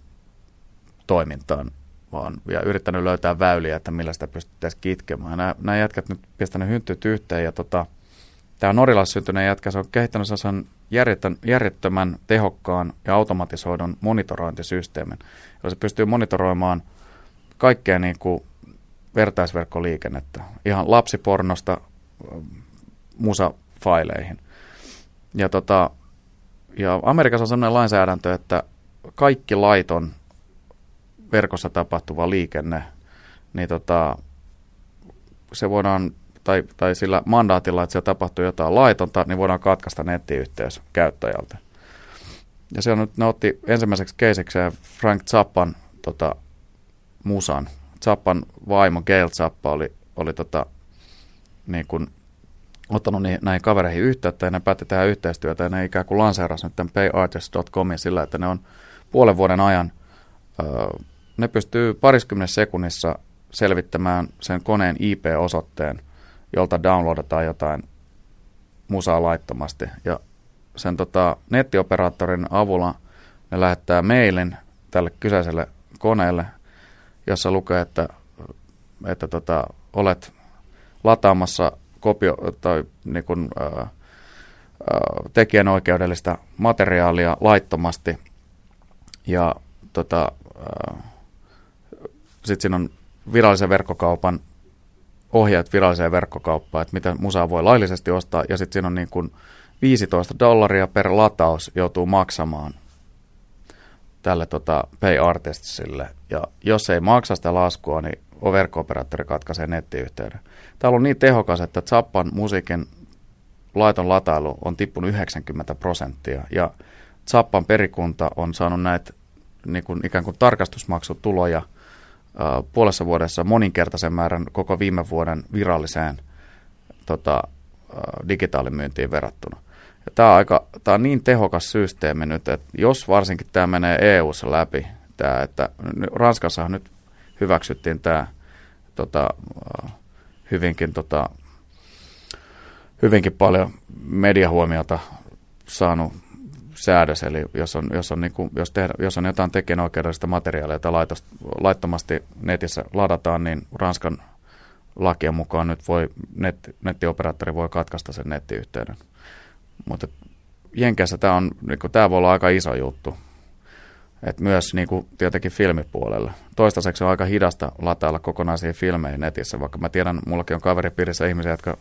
toimintaan vaan ja yrittänyt löytää väyliä, että millä sitä pystyttäisiin kitkemään. Nämä, nämä jätkät nyt pistänyt hynttyt yhteen ja tota, Tämä norilaissyntyinen jätkä, se on kehittänyt sen järjettömän, tehokkaan ja automatisoidun monitorointisysteemin, jolla se pystyy monitoroimaan kaikkea niin kuin vertaisverkkoliikennettä, ihan lapsipornosta musafaileihin. Ja, tota, ja Amerikassa on sellainen lainsäädäntö, että kaikki laiton verkossa tapahtuva liikenne, niin tota, se voidaan tai, tai sillä mandaatilla, että siellä tapahtuu jotain laitonta, niin voidaan katkaista nettiyhteys käyttäjältä. Ja se on nyt, ne otti ensimmäiseksi keisikseen Frank Zappan tota, musan. Zappan vaimo Gail Zappa oli, oli tota, niin kuin, ottanut niin, näihin kavereihin yhteyttä ja ne päätti tehdä yhteistyötä ja ne ikään kuin lanseerasi nyt tämän payartist.comin sillä, että ne on puolen vuoden ajan, öö, ne pystyy pariskymmenessä sekunnissa selvittämään sen koneen IP-osoitteen – jolta downloadataan jotain musaa laittomasti. Ja sen tota, nettioperaattorin avulla ne lähettää mailin tälle kyseiselle koneelle, jossa lukee, että, että tota, olet lataamassa kopio, tai niin kuin, ää, ää, tekijänoikeudellista materiaalia laittomasti. Ja tota, sitten siinä on virallisen verkkokaupan ohjeet viralliseen verkkokauppaan, että mitä musaa voi laillisesti ostaa, ja sitten siinä on niin kuin 15 dollaria per lataus joutuu maksamaan tälle tota, pay artistsille. Ja jos ei maksa sitä laskua, niin verkko-operaattori katkaisee nettiyhteyden. Tämä on niin tehokas, että Zappan musiikin laiton latailu on tippunut 90 prosenttia ja Zappan perikunta on saanut näitä niin kuin, ikään kuin tarkastusmaksutuloja – puolessa vuodessa moninkertaisen määrän koko viime vuoden viralliseen tota, digitaalimyyntiin verrattuna. Ja tämä, on aika, tämä on niin tehokas systeemi nyt, että jos varsinkin tämä menee EU-ssa läpi, tämä, että Ranskassa nyt hyväksyttiin tämä tota, hyvinkin, tota, hyvinkin paljon mediahuomiota saanut säädös, eli jos on, jos on, niin kuin, jos tehdä, jos on jotain tekijänoikeudellista materiaalia, jota laittomasti netissä ladataan, niin Ranskan lakien mukaan nyt voi, net, nettioperaattori voi katkaista sen nettiyhteyden. Mutta Jenkeissä tämä, on, niin kuin, tämä voi olla aika iso juttu. Et myös niin kuin, tietenkin filmipuolella. Toistaiseksi on aika hidasta latailla kokonaisia filmejä netissä, vaikka mä tiedän, mullakin on kaveripiirissä ihmisiä, jotka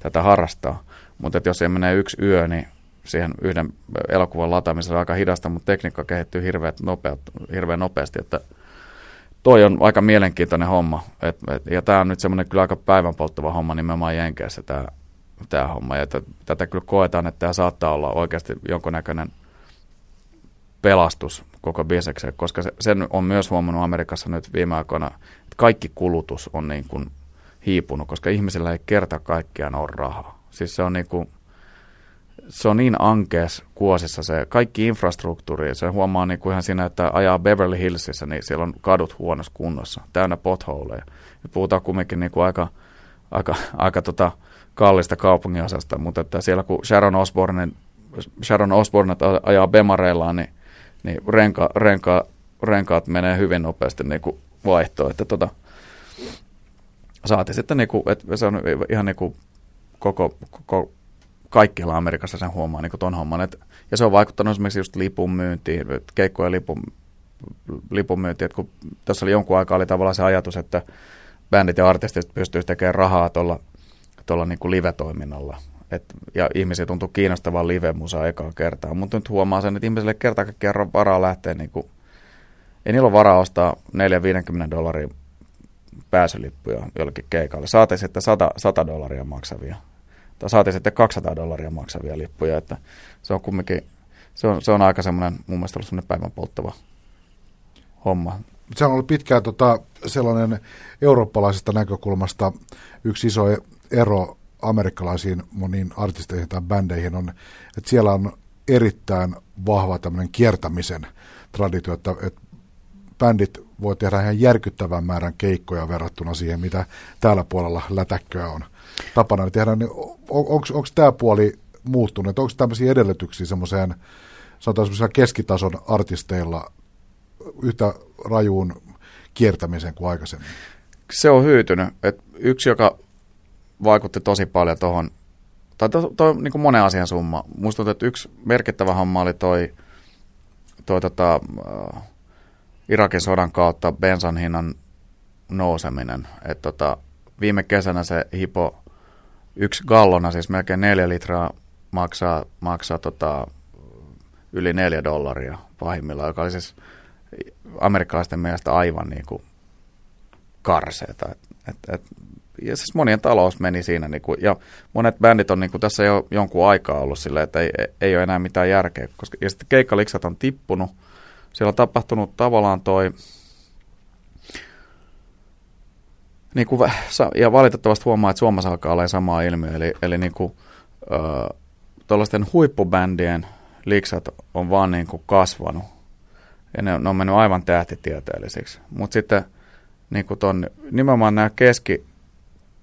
tätä harrastaa. Mutta jos ei mene yksi yö, niin siihen yhden elokuvan lataamisella aika hidasta, mutta tekniikka kehittyy hirveän, nopeat, hirveän nopeasti, että toi on aika mielenkiintoinen homma. Et, et, ja tämä on nyt semmoinen kyllä aika päivänpolttava homma nimenomaan Jenkeissä tämä homma. Ja että, tätä kyllä koetaan, että tämä saattaa olla oikeasti jonkunnäköinen pelastus koko bisnekseen, koska se, sen on myös huomannut Amerikassa nyt viime aikoina, että kaikki kulutus on niin kuin hiipunut, koska ihmisillä ei kerta kaikkiaan ole rahaa. Siis se on niin kuin, se on niin ankeas kuosissa se kaikki infrastruktuuri. Se huomaa niin kuin ihan siinä, että ajaa Beverly Hillsissä, niin siellä on kadut huonossa kunnossa, täynnä potholeja. Ja puhutaan kumminkin niin kuin aika, aika, aika tota kallista kaupunginosasta, mutta että siellä kun Sharon Osbourne, Sharon Osbourne ajaa Bemareillaan, niin, niin renka, renka, renkaat menee hyvin nopeasti niin kuin vaihtoon. Että tota, saatiin sitten, niin kuin, että se on ihan niin kuin koko, koko kaikkialla Amerikassa sen huomaa niin ton homman. Et, ja se on vaikuttanut esimerkiksi just lipun myyntiin, keikkojen lipun, lipun myyntiin, että kun tässä oli jonkun aikaa oli tavallaan se ajatus, että bändit ja artistit pystyisivät tekemään rahaa tuolla, tuolla niin live-toiminnalla. Et, ja ihmisiä tuntuu kiinnostavan live-musaa ekaa kertaa. Mutta nyt huomaa sen, että ihmisille kerta kaikkiaan varaa lähteä, niin kuin, ei niillä ole varaa ostaa 4-50 dollaria pääsylippuja jollekin keikalle. Saatiin sitten 100, 100 dollaria maksavia tai saatiin sitten 200 dollaria maksavia lippuja, että se on kumminkin, se on, se on aika semmoinen, mun mielestä ollut semmoinen päivän polttava homma. Se on ollut pitkään tota, sellainen eurooppalaisesta näkökulmasta yksi iso ero amerikkalaisiin moniin artisteihin tai bändeihin on, että siellä on erittäin vahva tämmöinen kiertämisen traditio, että, että bändit voi tehdä ihan järkyttävän määrän keikkoja verrattuna siihen, mitä täällä puolella lätäkköä on tapana tehdä, niin on, onko tämä puoli muuttunut? Onko tämmöisiä edellytyksiä semmoiseen, sanotaan semmoisella keskitason artisteilla yhtä rajuun kiertämiseen kuin aikaisemmin? Se on hyytynyt. Et yksi, joka vaikutti tosi paljon tuohon, tai to, niin kuin monen asian summa. Tuntuu, että yksi merkittävä homma oli toi, toi tota, äh, Irakin sodan kautta bensan hinnan nouseminen. Et tota, viime kesänä se hipo yksi gallona, siis melkein neljä litraa, maksaa, maksaa tota, yli neljä dollaria pahimmillaan, joka oli siis amerikkalaisten mielestä aivan niin kuin karseeta. Et, et, et, ja siis monien talous meni siinä, niin kuin, ja monet bändit on niin kuin, tässä jo jonkun aikaa ollut silleen, että ei, ei ole enää mitään järkeä, koska, ja sitten keikkaliksat on tippunut, siellä on tapahtunut tavallaan toi, niin kuin, ja valitettavasti huomaa, että Suomessa alkaa olla sama ilmiö, eli, eli niin kuin, äh, huippubändien liksat on vaan niin kuin kasvanut, ja ne, ne on mennyt aivan tähtitieteellisiksi. Mutta sitten niin kuin ton, nimenomaan nämä keski,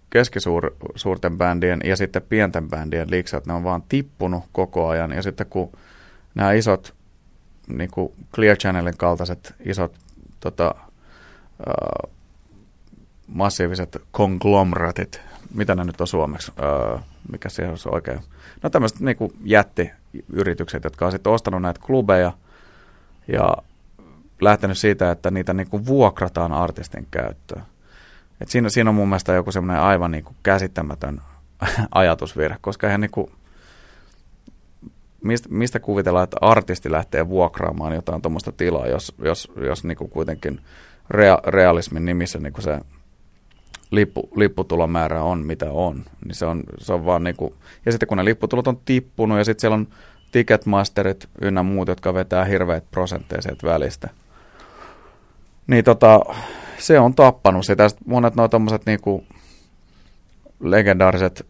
keskisuurten bändien ja sitten pienten bändien liksat, ne on vaan tippunut koko ajan, ja sitten kun nämä isot, niin kuin Clear Channelin kaltaiset isot tota, äh, massiiviset konglomeratit, mitä ne nyt on suomeksi, öö, mikä se on oikein. No tämmöiset niin jättiyritykset, jotka on sitten ostanut näitä klubeja ja lähtenyt siitä, että niitä niin kuin vuokrataan artistin käyttöön. Et siinä, siinä on mun mielestä joku semmoinen aivan niin kuin käsittämätön ajatusvirhe, koska eihän niin kuin, mistä, mistä kuvitellaan, että artisti lähtee vuokraamaan jotain tuommoista tilaa, jos, jos, jos niin kuin kuitenkin rea, realismin nimissä niin kuin se lippu, lipputulomäärä on mitä on. Niin se on, se on vaan niinku, ja sitten kun ne lipputulot on tippunut ja sitten siellä on Ticketmasterit ynnä muut, jotka vetää hirveät prosentteja sieltä välistä. Niin tota, se on tappanut sitä. Sitten monet noin tommoset niinku legendaariset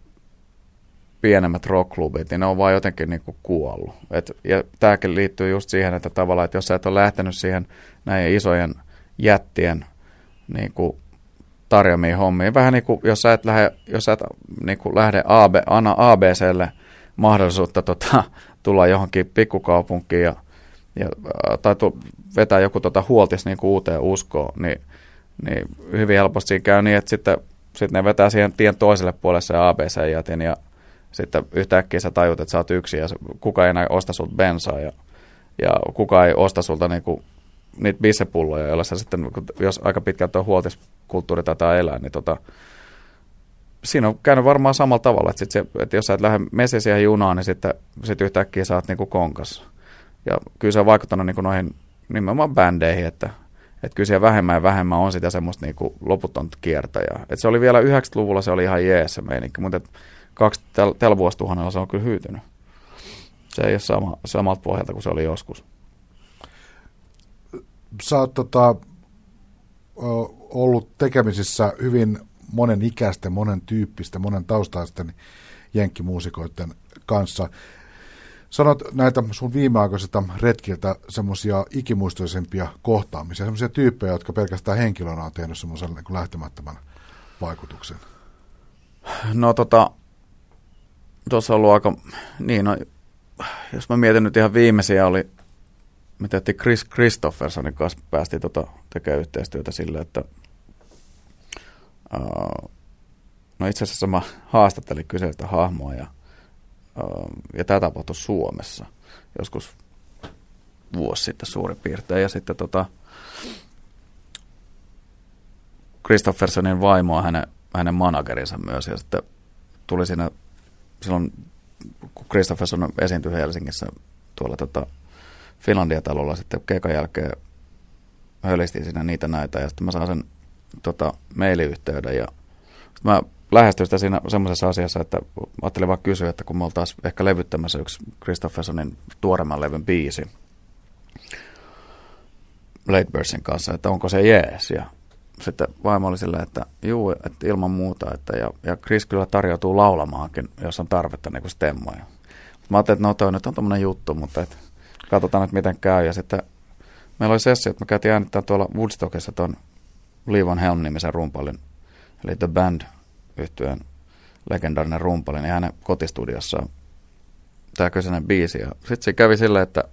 pienemmät rockklubit, niin ne on vaan jotenkin niinku kuollut. Et, ja tämäkin liittyy just siihen, että tavallaan, että jos sä et ole lähtenyt siihen näin isojen jättien niinku tarjoamiin hommiin, vähän niin kuin jos sä et lähde, jos sä et niinku lähde AB, anna ABClle mahdollisuutta tota, tulla johonkin pikkukaupunkiin ja, ja, tai tu, vetää joku tota huoltis niin kuin uuteen uskoon, niin, niin hyvin helposti siinä käy niin, että sitten, sitten ne vetää siihen tien toiselle puolelle se ABC-jätin ja sitten yhtäkkiä sä tajut, että sä oot yksin ja kuka ei enää osta sulta bensaa ja, ja kuka ei osta sulta niinku niitä bissepulloja, joilla sä sitten, jos aika pitkään tuo huoltiskulttuuri tätä elää, niin tota, siinä on käynyt varmaan samalla tavalla, että, sit se, että jos sä et lähde mesi siihen junaan, niin sitten sit yhtäkkiä sä oot niinku konkas. Ja kyllä se on vaikuttanut niinku noihin nimenomaan bändeihin, että, että kyllä siellä vähemmän ja vähemmän on sitä semmoista niinku loputonta kiertäjää. Et se oli vielä 90-luvulla, se oli ihan jees se meininki, mutta kaksi tällä täl vuosituhannella se on kyllä hyytynyt. Se ei ole sama, samalta pohjalta kuin se oli joskus. Sä oot tota, ollut tekemisissä hyvin monen ikäisten, monen tyyppisten, monen taustaisten jenkkimuusikoiden kanssa. Sanot näitä sun viimeaikaisilta retkiltä semmoisia ikimuistoisempia kohtaamisia, semmoisia tyyppejä, jotka pelkästään henkilönä on tehnyt semmoisen niin lähtemättömän vaikutuksen. No tota, tuossa on ollut aika, niin no, jos mä mietin nyt ihan viimeisiä, oli, mitä Chris Christophersonin kanssa päästiin tota, tekemään yhteistyötä sille, että uh, no itse asiassa mä haastattelin kyseistä hahmoa ja, uh, ja tämä tapahtui Suomessa joskus vuosi sitten suurin piirtein. Ja sitten tota, Christophersonin vaimo on hänen, hänen managerinsa myös ja sitten tuli siinä silloin, kun Christopherson esiintyi Helsingissä tuolla tota Finlandia-talolla sitten keikan jälkeen hölistiin siinä niitä näitä ja sitten mä saan sen tota, mailiyhteyden ja sitten mä lähestyin sitä siinä semmoisessa asiassa, että ajattelin vaan kysyä, että kun me oltaisiin ehkä levyttämässä yksi Christophersonin tuoremman levyn biisi Late kanssa, että onko se jees ja sitten vaimo oli silleen, että juu, että ilman muuta, että ja, ja Chris kyllä tarjoutuu laulamaankin, jos on tarvetta niin kuin stemmoja. Mä ajattelin, että no toi nyt on tommonen juttu, mutta et, katsotaan nyt miten käy. Ja sitten meillä oli sessio, että me käytiin äänittää tuolla Woodstockissa ton Levon Helm-nimisen rumpalin, eli The Band yhtyeen legendaarinen rumpalin, ja hänen kotistudiossaan tämä kyseinen biisi. Ja sitten se kävi silleen, että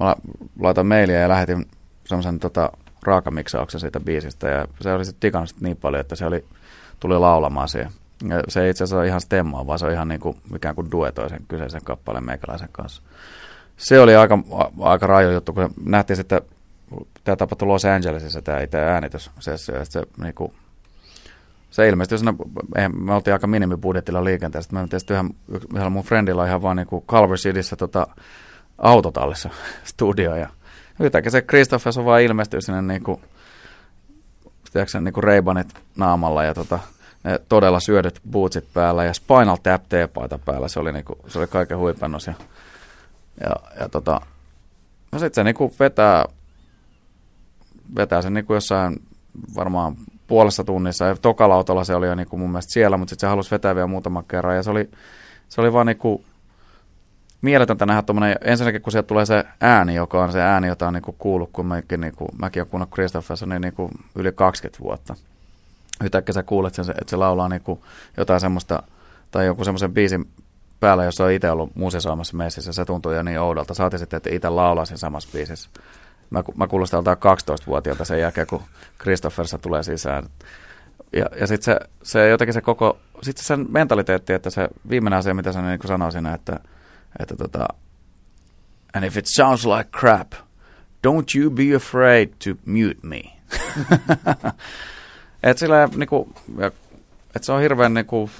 mä laitan mailia ja lähetin semmoisen tota, raakamiksauksen siitä biisistä ja se oli sitten digannut niin paljon, että se oli, tuli laulamaan siihen. Ja se ei itse asiassa ole ihan stemmaa, vaan se on ihan niin kuin, ikään kuin duetoi sen kyseisen kappaleen meikäläisen kanssa. Se oli aika, aika rajo juttu, kun nähtiin sitten, tämä tapahtui Los Angelesissa tämä itse äänityssessio, ja se niin kuin, se ilmestyi siinä, me oltiin aika minimibudjettilla liikenteessä, me mentiin yhden, yhdellä mun friendilla ihan vaan niin kuin Culver Cityssä tota, autotallissa studio, ja yhtäkkiä se Christopher on vaan ilmestyy sinne niinku, tiedätkö, niinku reibanit naamalla ja tota, ne todella syödyt bootsit päällä ja Spinal Tap T-paita päällä. Se oli, niinku, se oli kaiken huipennus. Ja, ja, ja tota, no sit se niinku vetää, vetää sen niinku jossain varmaan puolessa tunnissa. Ja tokalautolla se oli jo niinku mun mielestä siellä, mutta sitten se halusi vetää vielä muutaman kerran. Ja se oli, se oli vaan niinku, mieletöntä nähdä tuommoinen, ensinnäkin kun sieltä tulee se ääni, joka on se ääni, jota on niinku kuullut, kun mäkin, niinku, mäkin olen kuunnellut Christophersonin niinku yli 20 vuotta. Yhtäkkiä sä kuulet sen, että se laulaa niinku jotain semmoista, tai joku semmoisen biisin päällä, jossa on itse ollut musisoimassa messissä, se tuntuu jo niin oudolta. Saati sitten, että itse laulaa samassa biisissä. Mä, mä kuulostan 12-vuotiaalta sen jälkeen, kun Christophersa tulee sisään. Ja, ja sitten se, se jotenkin se koko, sitten sen mentaliteetti, että se viimeinen asia, mitä sä niin sanoin siinä, että että tota, and if it sounds like crap, don't you be afraid to mute me. et sillä niinku, et se on hirveän niinku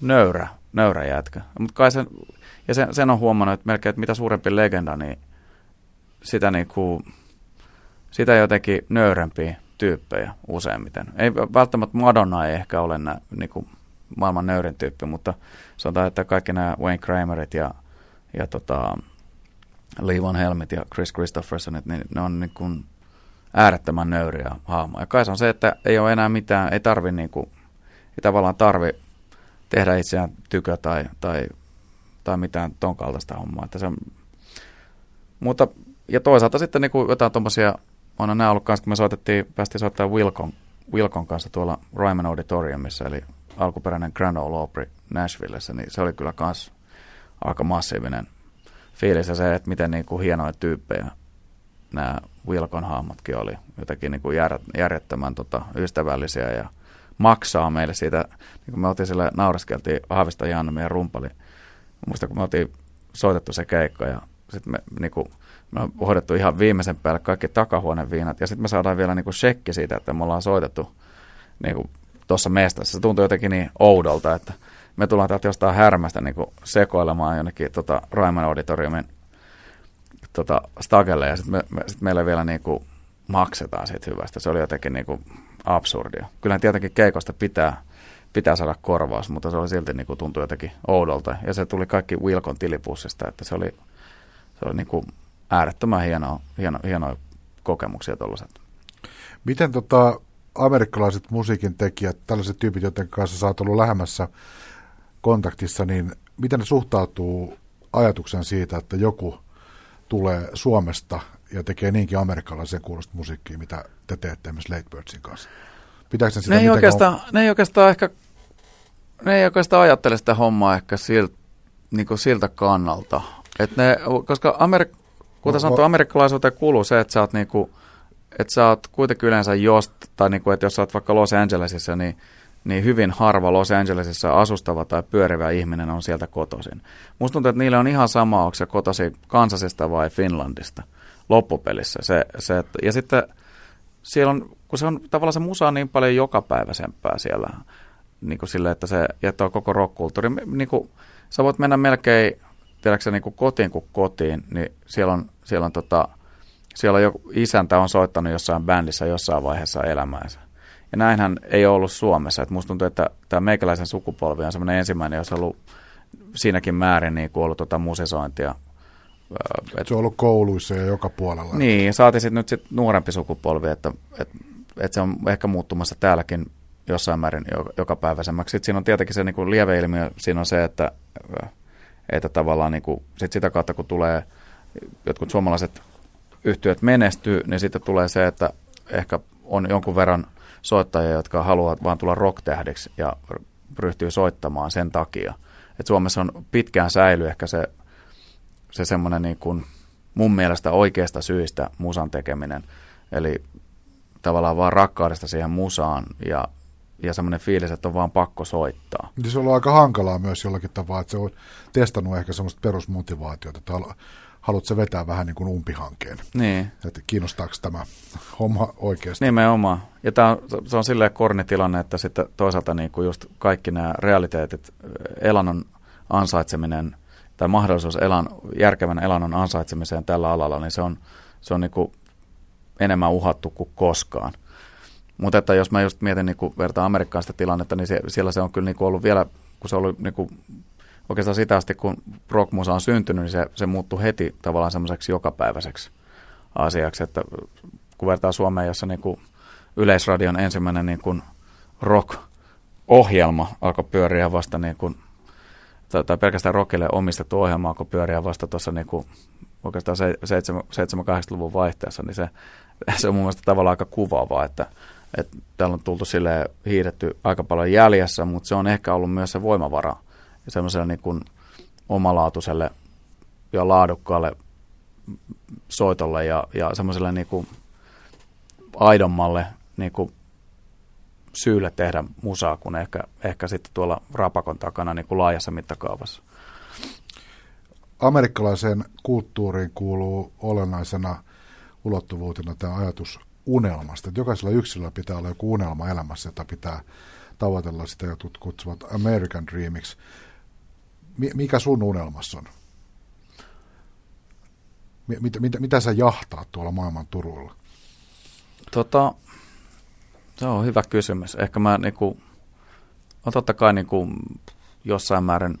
nöyrä, nöyrä jätkä. Mut kai sen, ja sen, sen on huomannut, että melkein, että mitä suurempi legenda, niin sitä niinku, sitä jotenkin nöyrempi tyyppejä useimmiten. Ei välttämättä Madonna ei ehkä ole nää, niin maailman nöyrin tyyppi, mutta sanotaan, että kaikki nämä Wayne Kramerit ja, ja tota, Lee Van Helmit ja Chris Christophersonit, niin ne on niin äärettömän nöyriä hahmoja. Ja kai se on se, että ei ole enää mitään, ei tarvi niin ei tavallaan tarvi tehdä itseään tykö tai, tai, tai mitään ton kaltaista hommaa. Että se, mutta, ja toisaalta sitten niin kuin jotain tuommoisia, on nämä ollut kanssa, kun me soitettiin, päästiin soittamaan Wilkon, Wilkon kanssa tuolla Ryman Auditoriumissa, eli alkuperäinen Grand Ole Opry Nashvillessä, niin se oli kyllä kans aika massiivinen fiilis ja se, että miten niin kuin hienoja tyyppejä nämä Wilkon hahmotkin oli. Jotenkin niin kuin järjettömän tota, ystävällisiä ja maksaa meille siitä, niin kuin me oltiin sille naureskeltiin Haavista Janne, meidän rumpali. Muista kun me oltiin soitettu se keikka ja sitten me, niin kuin, me on hoidettu ihan viimeisen päälle kaikki takahuoneen viinat ja sitten me saadaan vielä niin shekki siitä, että me ollaan soitettu niin tuossa mestassa. Se tuntui jotenkin niin oudolta, että me tullaan täältä jostain härmästä niin sekoilemaan jonnekin tota, Raiman auditoriumin tota, stagelle ja sitten me, me, sit meille vielä niin maksetaan siitä hyvästä. Se oli jotenkin niin kuin absurdia. Kyllähän tietenkin keikosta pitää, pitää saada korvaus, mutta se oli silti niin kuin tuntui jotenkin oudolta. Ja se tuli kaikki Wilkon tilipussista, että se oli, se oli niin kuin äärettömän hieno, hieno, hienoja kokemuksia tuollaiset. Miten tota, amerikkalaiset musiikin tekijät, tällaiset tyypit, joiden kanssa sä oot ollut lähemmässä kontaktissa, niin miten ne suhtautuu ajatuksen siitä, että joku tulee Suomesta ja tekee niinkin amerikkalaisen kuulosta musiikkia, mitä te teette esimerkiksi Late Birdsin kanssa? Pitääkö sitä ne, ei oikeastaan, on... ne ei oikeastaan ehkä, ne ei oikeastaan ajattele sitä hommaa ehkä siltä, niin kuin siltä kannalta. Et ne, koska Amerik- kuten no, sanottu, no. amerikkalaisuuteen kuuluu se, että sä oot niin kuin, että sä oot kuitenkin yleensä jos, tai niin kuin, että jos sä oot vaikka Los Angelesissa, niin, niin hyvin harva Los Angelesissa asustava tai pyörivä ihminen on sieltä kotoisin. Musta tuntuu, että niille on ihan sama, onko se kotosi Kansasista vai Finlandista loppupelissä. Se, se, ja sitten siellä on, kun se on tavallaan se musa on niin paljon jokapäiväisempää siellä, niin kuin sille, että se jättää koko rockkulttuuri. Niin kuin, sä voit mennä melkein, tiedätkö niin kuin kotiin kuin kotiin, niin siellä on, siellä on tota, siellä joku isäntä on soittanut jossain bändissä jossain vaiheessa elämäänsä. Ja näinhän ei ole ollut Suomessa. Et musta tuntuu, että tämä meikäläisen sukupolvi on semmoinen ensimmäinen, jos on ollut siinäkin määrin niin ollut tota musisointia. Et, se on ollut kouluissa ja joka puolella. Niin, saati sitten nyt sit nuorempi sukupolvi, että et, et se on ehkä muuttumassa täälläkin jossain määrin joka päiväisemmäksi. Sitten siinä on tietenkin se niin lieveilmiö, siinä on se, että, että tavallaan niin kuin, sit sitä kautta kun tulee jotkut suomalaiset yhtiöt menestyy, niin sitten tulee se, että ehkä on jonkun verran soittajia, jotka haluavat vaan tulla rocktähdeksi ja ryhtyy soittamaan sen takia. Et Suomessa on pitkään säily ehkä se, se semmoinen niin kuin mun mielestä oikeasta syistä musan tekeminen. Eli tavallaan vaan rakkaudesta siihen musaan ja, ja semmoinen fiilis, että on vaan pakko soittaa. Niin se on ollut aika hankalaa myös jollakin tavalla, että se on testannut ehkä semmoista perusmotivaatiota, että haluatko vetää vähän niin kuin umpihankeen. Niin. Että kiinnostaako tämä homma oikeasti? Nimenomaan. Ja tämä on, se on silleen kornitilanne, että sitten toisaalta niin kuin just kaikki nämä realiteetit, elannon ansaitseminen tai mahdollisuus elan, järkevän elannon ansaitsemiseen tällä alalla, niin se on, se on niin kuin enemmän uhattu kuin koskaan. Mutta että jos mä just mietin niin vertaa amerikkalaista tilannetta, niin se, siellä se on kyllä niin kuin ollut vielä, kun se ollut niin kuin oikeastaan sitä asti, kun rockmusa on syntynyt, niin se, se muuttui heti tavallaan semmoiseksi jokapäiväiseksi asiaksi, että kun vertaa Suomeen, jossa niin kuin Yleisradion ensimmäinen niin kuin rock-ohjelma alkoi pyöriä vasta niin kuin, tai pelkästään rockille omistettu ohjelma alkoi pyöriä vasta tuossa niin kuin oikeastaan 7-8-luvun vaihteessa, niin se, se on mun mielestä tavallaan aika kuvaavaa, että, että täällä on tultu sille hiidetty aika paljon jäljessä, mutta se on ehkä ollut myös se voimavara ja semmoiselle niin kuin omalaatuiselle ja laadukkaalle soitolle ja, ja semmoiselle niin kuin aidommalle niin kuin syylle tehdä musaa kuin ehkä, ehkä sitten tuolla rapakon takana niin kuin laajassa mittakaavassa. Amerikkalaiseen kulttuuriin kuuluu olennaisena ulottuvuutena tämä ajatus unelmasta. Että jokaisella yksilöllä pitää olla joku unelma elämässä, jota pitää tavoitella sitä, jotkut kutsuvat American Dreamiksi mikä sun unelmassa on? Mitä, mitä, mitä sä jahtaat tuolla maailman turuilla? Tota, Se on hyvä kysymys. Ehkä mä niinku, on totta kai niinku jossain määrin,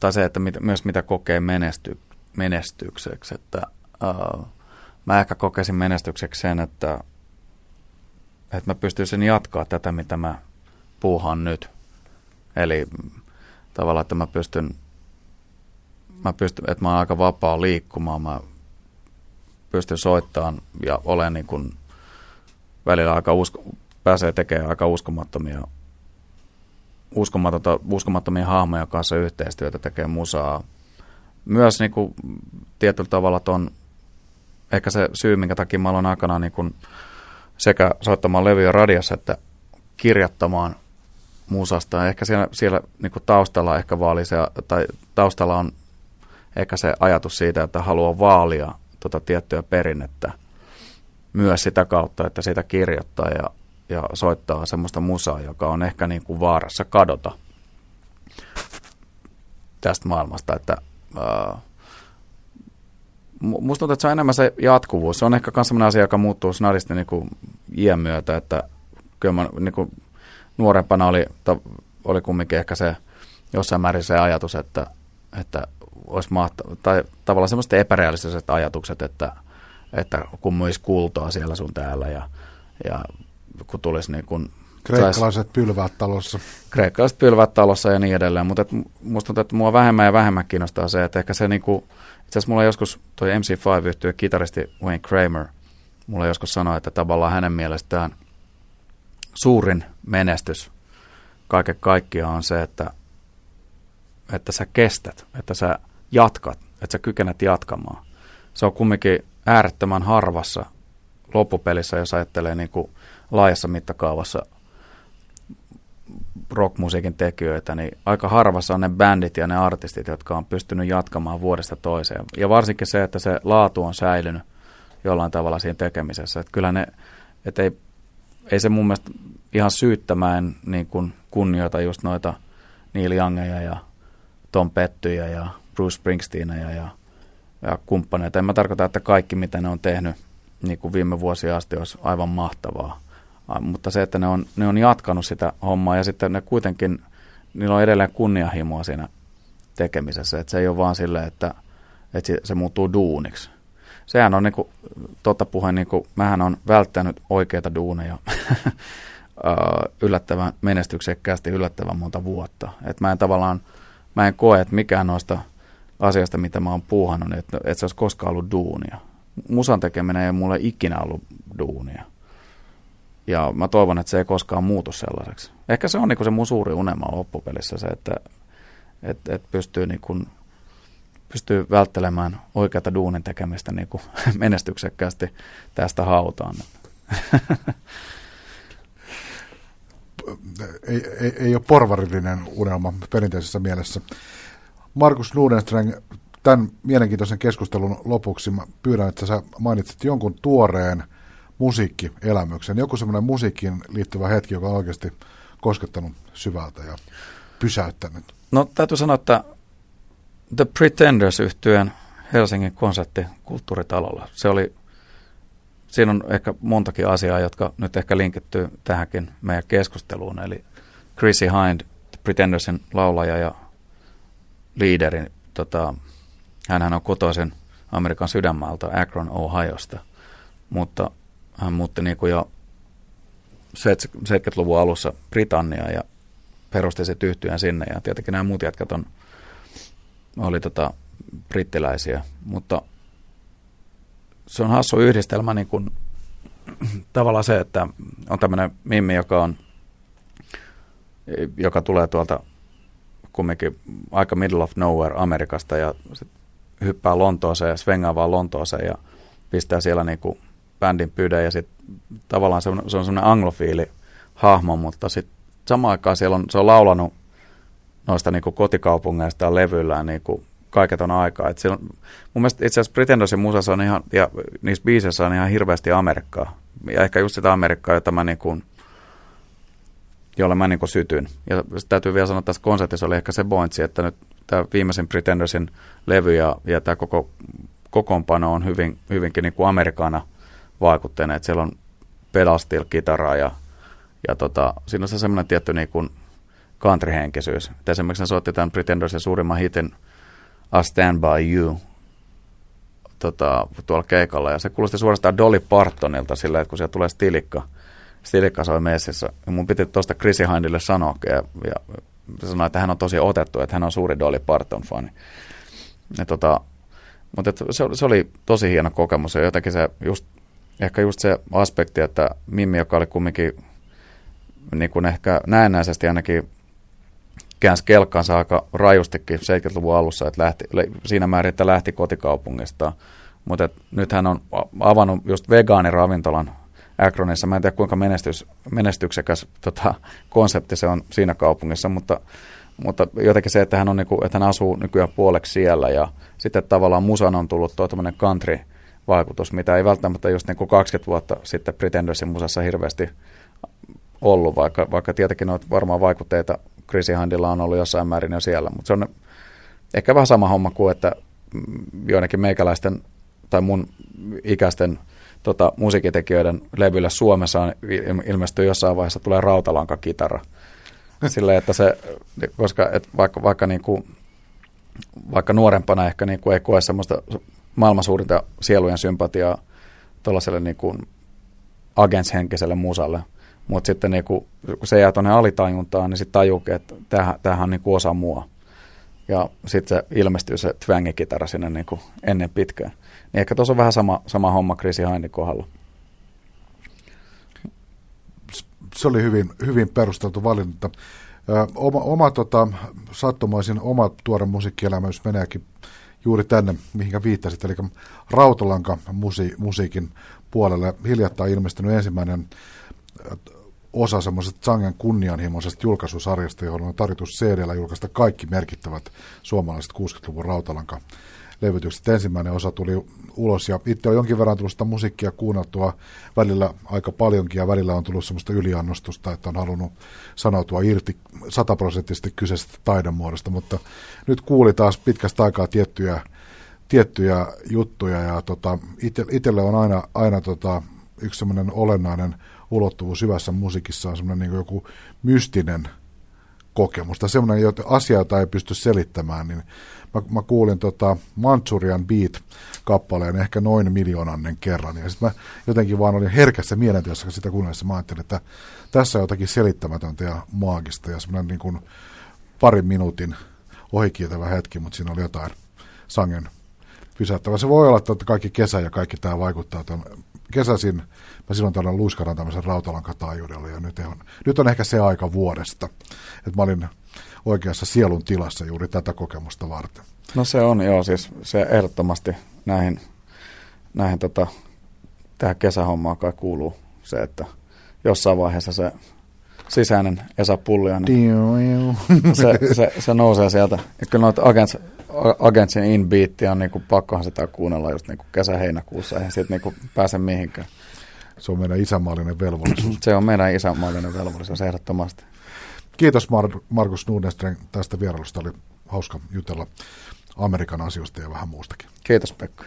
tai se, että mit, myös mitä kokee menesty, menestykseksi, että uh, mä ehkä kokesin menestykseksi sen, että, että mä pystyisin jatkaa tätä, mitä mä puuhaan nyt. Eli tavallaan, että mä pystyn, mä pystyn, että mä oon aika vapaa liikkumaan, mä pystyn soittamaan ja olen niin kuin välillä aika usko, pääsee tekemään aika uskomattomia uskomattomia hahmoja kanssa yhteistyötä, tekee musaa. Myös niin kuin, tietyllä tavalla ton, ehkä se syy, minkä takia mä aloin aikanaan niin kuin, sekä soittamaan levyjä radiossa että kirjattamaan musasta. Ehkä siellä, siellä niin kuin taustalla ehkä vaali se, tai taustalla on ehkä se ajatus siitä, että haluaa vaalia tuota tiettyä perinnettä myös sitä kautta, että sitä kirjoittaa ja, ja soittaa semmoista musaa, joka on ehkä niin kuin vaarassa kadota tästä maailmasta, että ää, musta tuntuu, että se on enemmän se jatkuvuus. Se on ehkä myös sellainen asia, joka muuttuu snadisti niin kuin iän myötä, että kyllä mä niin kuin nuorempana oli, to, oli kumminkin ehkä se jossain määrin se ajatus, että, että olisi mahtavaa, tai tavallaan semmoiset epärealistiset ajatukset, että, että kun myisi kultaa siellä sun täällä ja, ja kun tulisi niin kuin Kreikkalaiset pylväät talossa. Kreikkalaiset pylväät talossa ja niin edelleen, mutta et, musta tuntuu, että mua vähemmän ja vähemmän kiinnostaa se, että ehkä se niinku, itse asiassa mulla joskus toi MC5 yhtyö kitaristi Wayne Kramer, mulla joskus sanoi, että tavallaan hänen mielestään – suurin menestys kaiken kaikkiaan on se, että, että sä kestät, että sä jatkat, että sä kykenet jatkamaan. Se on kumminkin äärettömän harvassa loppupelissä, jos ajattelee niin kuin laajassa mittakaavassa rockmusiikin tekijöitä, niin aika harvassa on ne bändit ja ne artistit, jotka on pystynyt jatkamaan vuodesta toiseen. Ja varsinkin se, että se laatu on säilynyt jollain tavalla siinä tekemisessä. Että kyllä ne, että ei ei se mun mielestä ihan syyttämään niin kuin kunnioita just noita Neil Youngeja ja Tom Pettyjä ja Bruce Springsteenia ja, ja kumppaneita. En mä tarkoita, että kaikki mitä ne on tehnyt niin kuin viime vuosia asti olisi aivan mahtavaa. Mutta se, että ne on, ne on jatkanut sitä hommaa ja sitten ne kuitenkin, niillä on edelleen kunnianhimoa siinä tekemisessä. Että se ei ole vaan silleen, että, että se muuttuu duuniksi sehän on niinku, totta puheen, niinku, mähän on välttänyt oikeita duuneja yllättävän menestyksekkäästi yllättävän monta vuotta. Et mä en tavallaan, mä en koe, että mikään noista asioista, mitä mä oon puuhannut, että, että se olisi koskaan ollut duunia. Musan tekeminen ei mulle ikinä ollut duunia. Ja mä toivon, että se ei koskaan muutu sellaiseksi. Ehkä se on niin se mun suuri unelma loppupelissä se, että et, et pystyy niin kuin pystyy välttelemään oikeata duunin tekemistä niin kuin menestyksekkäästi tästä hautaan. ei, ei, ei ole porvarillinen unelma perinteisessä mielessä. Markus Nudenstreng, tämän mielenkiintoisen keskustelun lopuksi mä pyydän, että sä mainitsit jonkun tuoreen musiikkielämyksen, joku semmoinen musiikkiin liittyvä hetki, joka on oikeasti koskettanut syvältä ja pysäyttänyt. No täytyy sanoa, että The Pretenders yhtyeen Helsingin konsertti kulttuuritalolla. Se oli, siinä on ehkä montakin asiaa, jotka nyt ehkä linkittyy tähänkin meidän keskusteluun. Eli Chrissy Hind, The Pretendersin laulaja ja liideri, tota, hänhän on kotoisin Amerikan sydänmaalta, Akron, Ohiosta, mutta hän muutti niin kuin jo 70-luvun alussa Britanniaan ja perusti sitten yhtyeen sinne. Ja tietenkin nämä muut jätkät on oli tota, brittiläisiä, mutta se on hassu yhdistelmä niin kuin, tavallaan se, että on tämmöinen mimmi, joka on joka tulee tuolta kumminkin aika middle of nowhere Amerikasta ja sit hyppää Lontooseen ja svengaa vaan Lontooseen ja pistää siellä niin kuin bändin pyydä ja sitten tavallaan se on, se on semmoinen anglofiili hahmo, mutta sitten samaan aikaan siellä on, se on laulanut noista niin kuin kotikaupungeista levyillään niin kuin kaiketon aikaa. Et on, mun mielestä itse asiassa Pretendersin musassa on ihan, ja niissä biiseissä on ihan hirveästi Amerikkaa. Ja ehkä just sitä Amerikkaa, jota mä niin kuin, jolle mä niin sytyn. Ja täytyy vielä sanoa, että tässä konsertissa oli ehkä se pointsi, että nyt tämä viimeisin Pretendersin levy ja, ja tämä koko kokoonpano on hyvin, hyvinkin niin kuin amerikana vaikutteinen. Että siellä on pedal steel kitaraa ja ja tota, siinä on se semmoinen tietty niin kuin country-henkisyys. Et esimerkiksi ne soitti tämän Pretendersin suurimman hitin A Stand By You tota, tuolla keikalla, ja se kuulosti suorastaan Dolly Partonilta sillä, että kun siellä tulee stilikka, stilikka soi messissä, mun piti tuosta Chrissy Hindille sanoa, ja, ja sanoi, että hän on tosi otettu, että hän on suuri Dolly Parton-fani. Ja tota, mutta se, se, oli tosi hieno kokemus ja jotenkin se just, ehkä just se aspekti, että Mimmi, joka oli kumminkin niin kuin ehkä näennäisesti ainakin käänsi kelkkaansa aika rajustikin 70-luvun alussa, että lähti, siinä määrin, että lähti kotikaupungistaan. Mutta nyt hän on avannut just vegaaniravintolan Akronissa. Mä en tiedä, kuinka menestys, menestyksekäs tota, konsepti se on siinä kaupungissa, mutta, mutta jotenkin se, että hän, on, niinku, että hän asuu nykyään puoleksi siellä ja sitten tavallaan musan on tullut tuo country-vaikutus, mitä ei välttämättä just niin kuin 20 vuotta sitten Pretendersin musassa hirveästi ollut, vaikka, vaikka tietenkin on varmaan vaikutteita Chrissy Handilla on ollut jossain määrin jo siellä, mutta se on ehkä vähän sama homma kuin, että joidenkin meikäläisten tai mun ikäisten tota, musiikitekijöiden levyllä Suomessa on ilmestyy jossain vaiheessa tulee rautalankakitara. Silleen, että se, koska et vaikka, vaikka, niin kuin, vaikka nuorempana ehkä niin kuin ei koe semmoista maailman suurinta sielujen sympatiaa tuollaiselle niin kuin agentshenkiselle musalle, mutta sitten niin kuin, kun se jää tuonne alitajuntaan, niin sitten tajuukin, että tämähän on niin kuin osa mua. Ja sitten se ilmestyy se twangikitara sinne niin kuin ennen pitkään. Ehkä tuossa on vähän sama, sama homma Chrissy Hainin kohdalla. Se oli hyvin, hyvin perusteltu valinta. Oma, oma tota, sattumaisin oma tuore musiikkielämä, jos meneekin juuri tänne, mihinkä viittasit, eli Rautalanka musi, musiikin puolelle. Hiljattain ilmestynyt ensimmäinen osa semmoisesta sangen kunnianhimoisesta julkaisusarjasta, johon on tarkoitus cd julkaista kaikki merkittävät suomalaiset 60-luvun Rautalanka levytykset. Ensimmäinen osa tuli ulos ja itse on jonkin verran tullut sitä musiikkia kuunneltua välillä aika paljonkin ja välillä on tullut semmoista yliannostusta, että on halunnut sanoutua irti sataprosenttisesti kyseisestä taidemuodosta, mutta nyt kuuli taas pitkästä aikaa tiettyjä, tiettyjä juttuja ja tota, itselle on aina, aina tota, yksi semmoinen olennainen ulottuvuus hyvässä musiikissa on semmoinen niin joku mystinen kokemus tai semmoinen asia, jota ei pysty selittämään, niin mä, mä kuulin tota Manchurian Beat-kappaleen ehkä noin miljoonannen kerran, ja sitten mä jotenkin vaan olin herkässä mielentilassa sitä kuunnellessa, mä ajattelin, että tässä on jotakin selittämätöntä ja maagista, ja semmoinen niin kuin parin minuutin ohikiitävä hetki, mutta siinä oli jotain sangen pysäyttävä. Se voi olla, että kaikki kesä ja kaikki tämä vaikuttaa. Tämän kesäisin mä silloin tällä luiskaran tämmöisen rautalankataajuudella ja nyt on, nyt on ehkä se aika vuodesta, että mä olin oikeassa sielun tilassa juuri tätä kokemusta varten. No se on joo, siis se ehdottomasti näihin, näihin tota, tähän kesähommaan kai kuuluu se, että jossain vaiheessa se sisäinen Esa Pulliainen, se, se, se, nousee sieltä. Ja kyllä noita Agents, Agentsin inbeatia on niinku, pakkohan sitä kuunnella just niinku kesä-heinäkuussa, eihän siitä niinku pääse mihinkään. Se on meidän isämaallinen velvollisuus. se on meidän isämaallinen velvollisuus ehdottomasti. Kiitos Mar- Markus Nudenström tästä vierailusta. Oli hauska jutella Amerikan asioista ja vähän muustakin. Kiitos Pekka.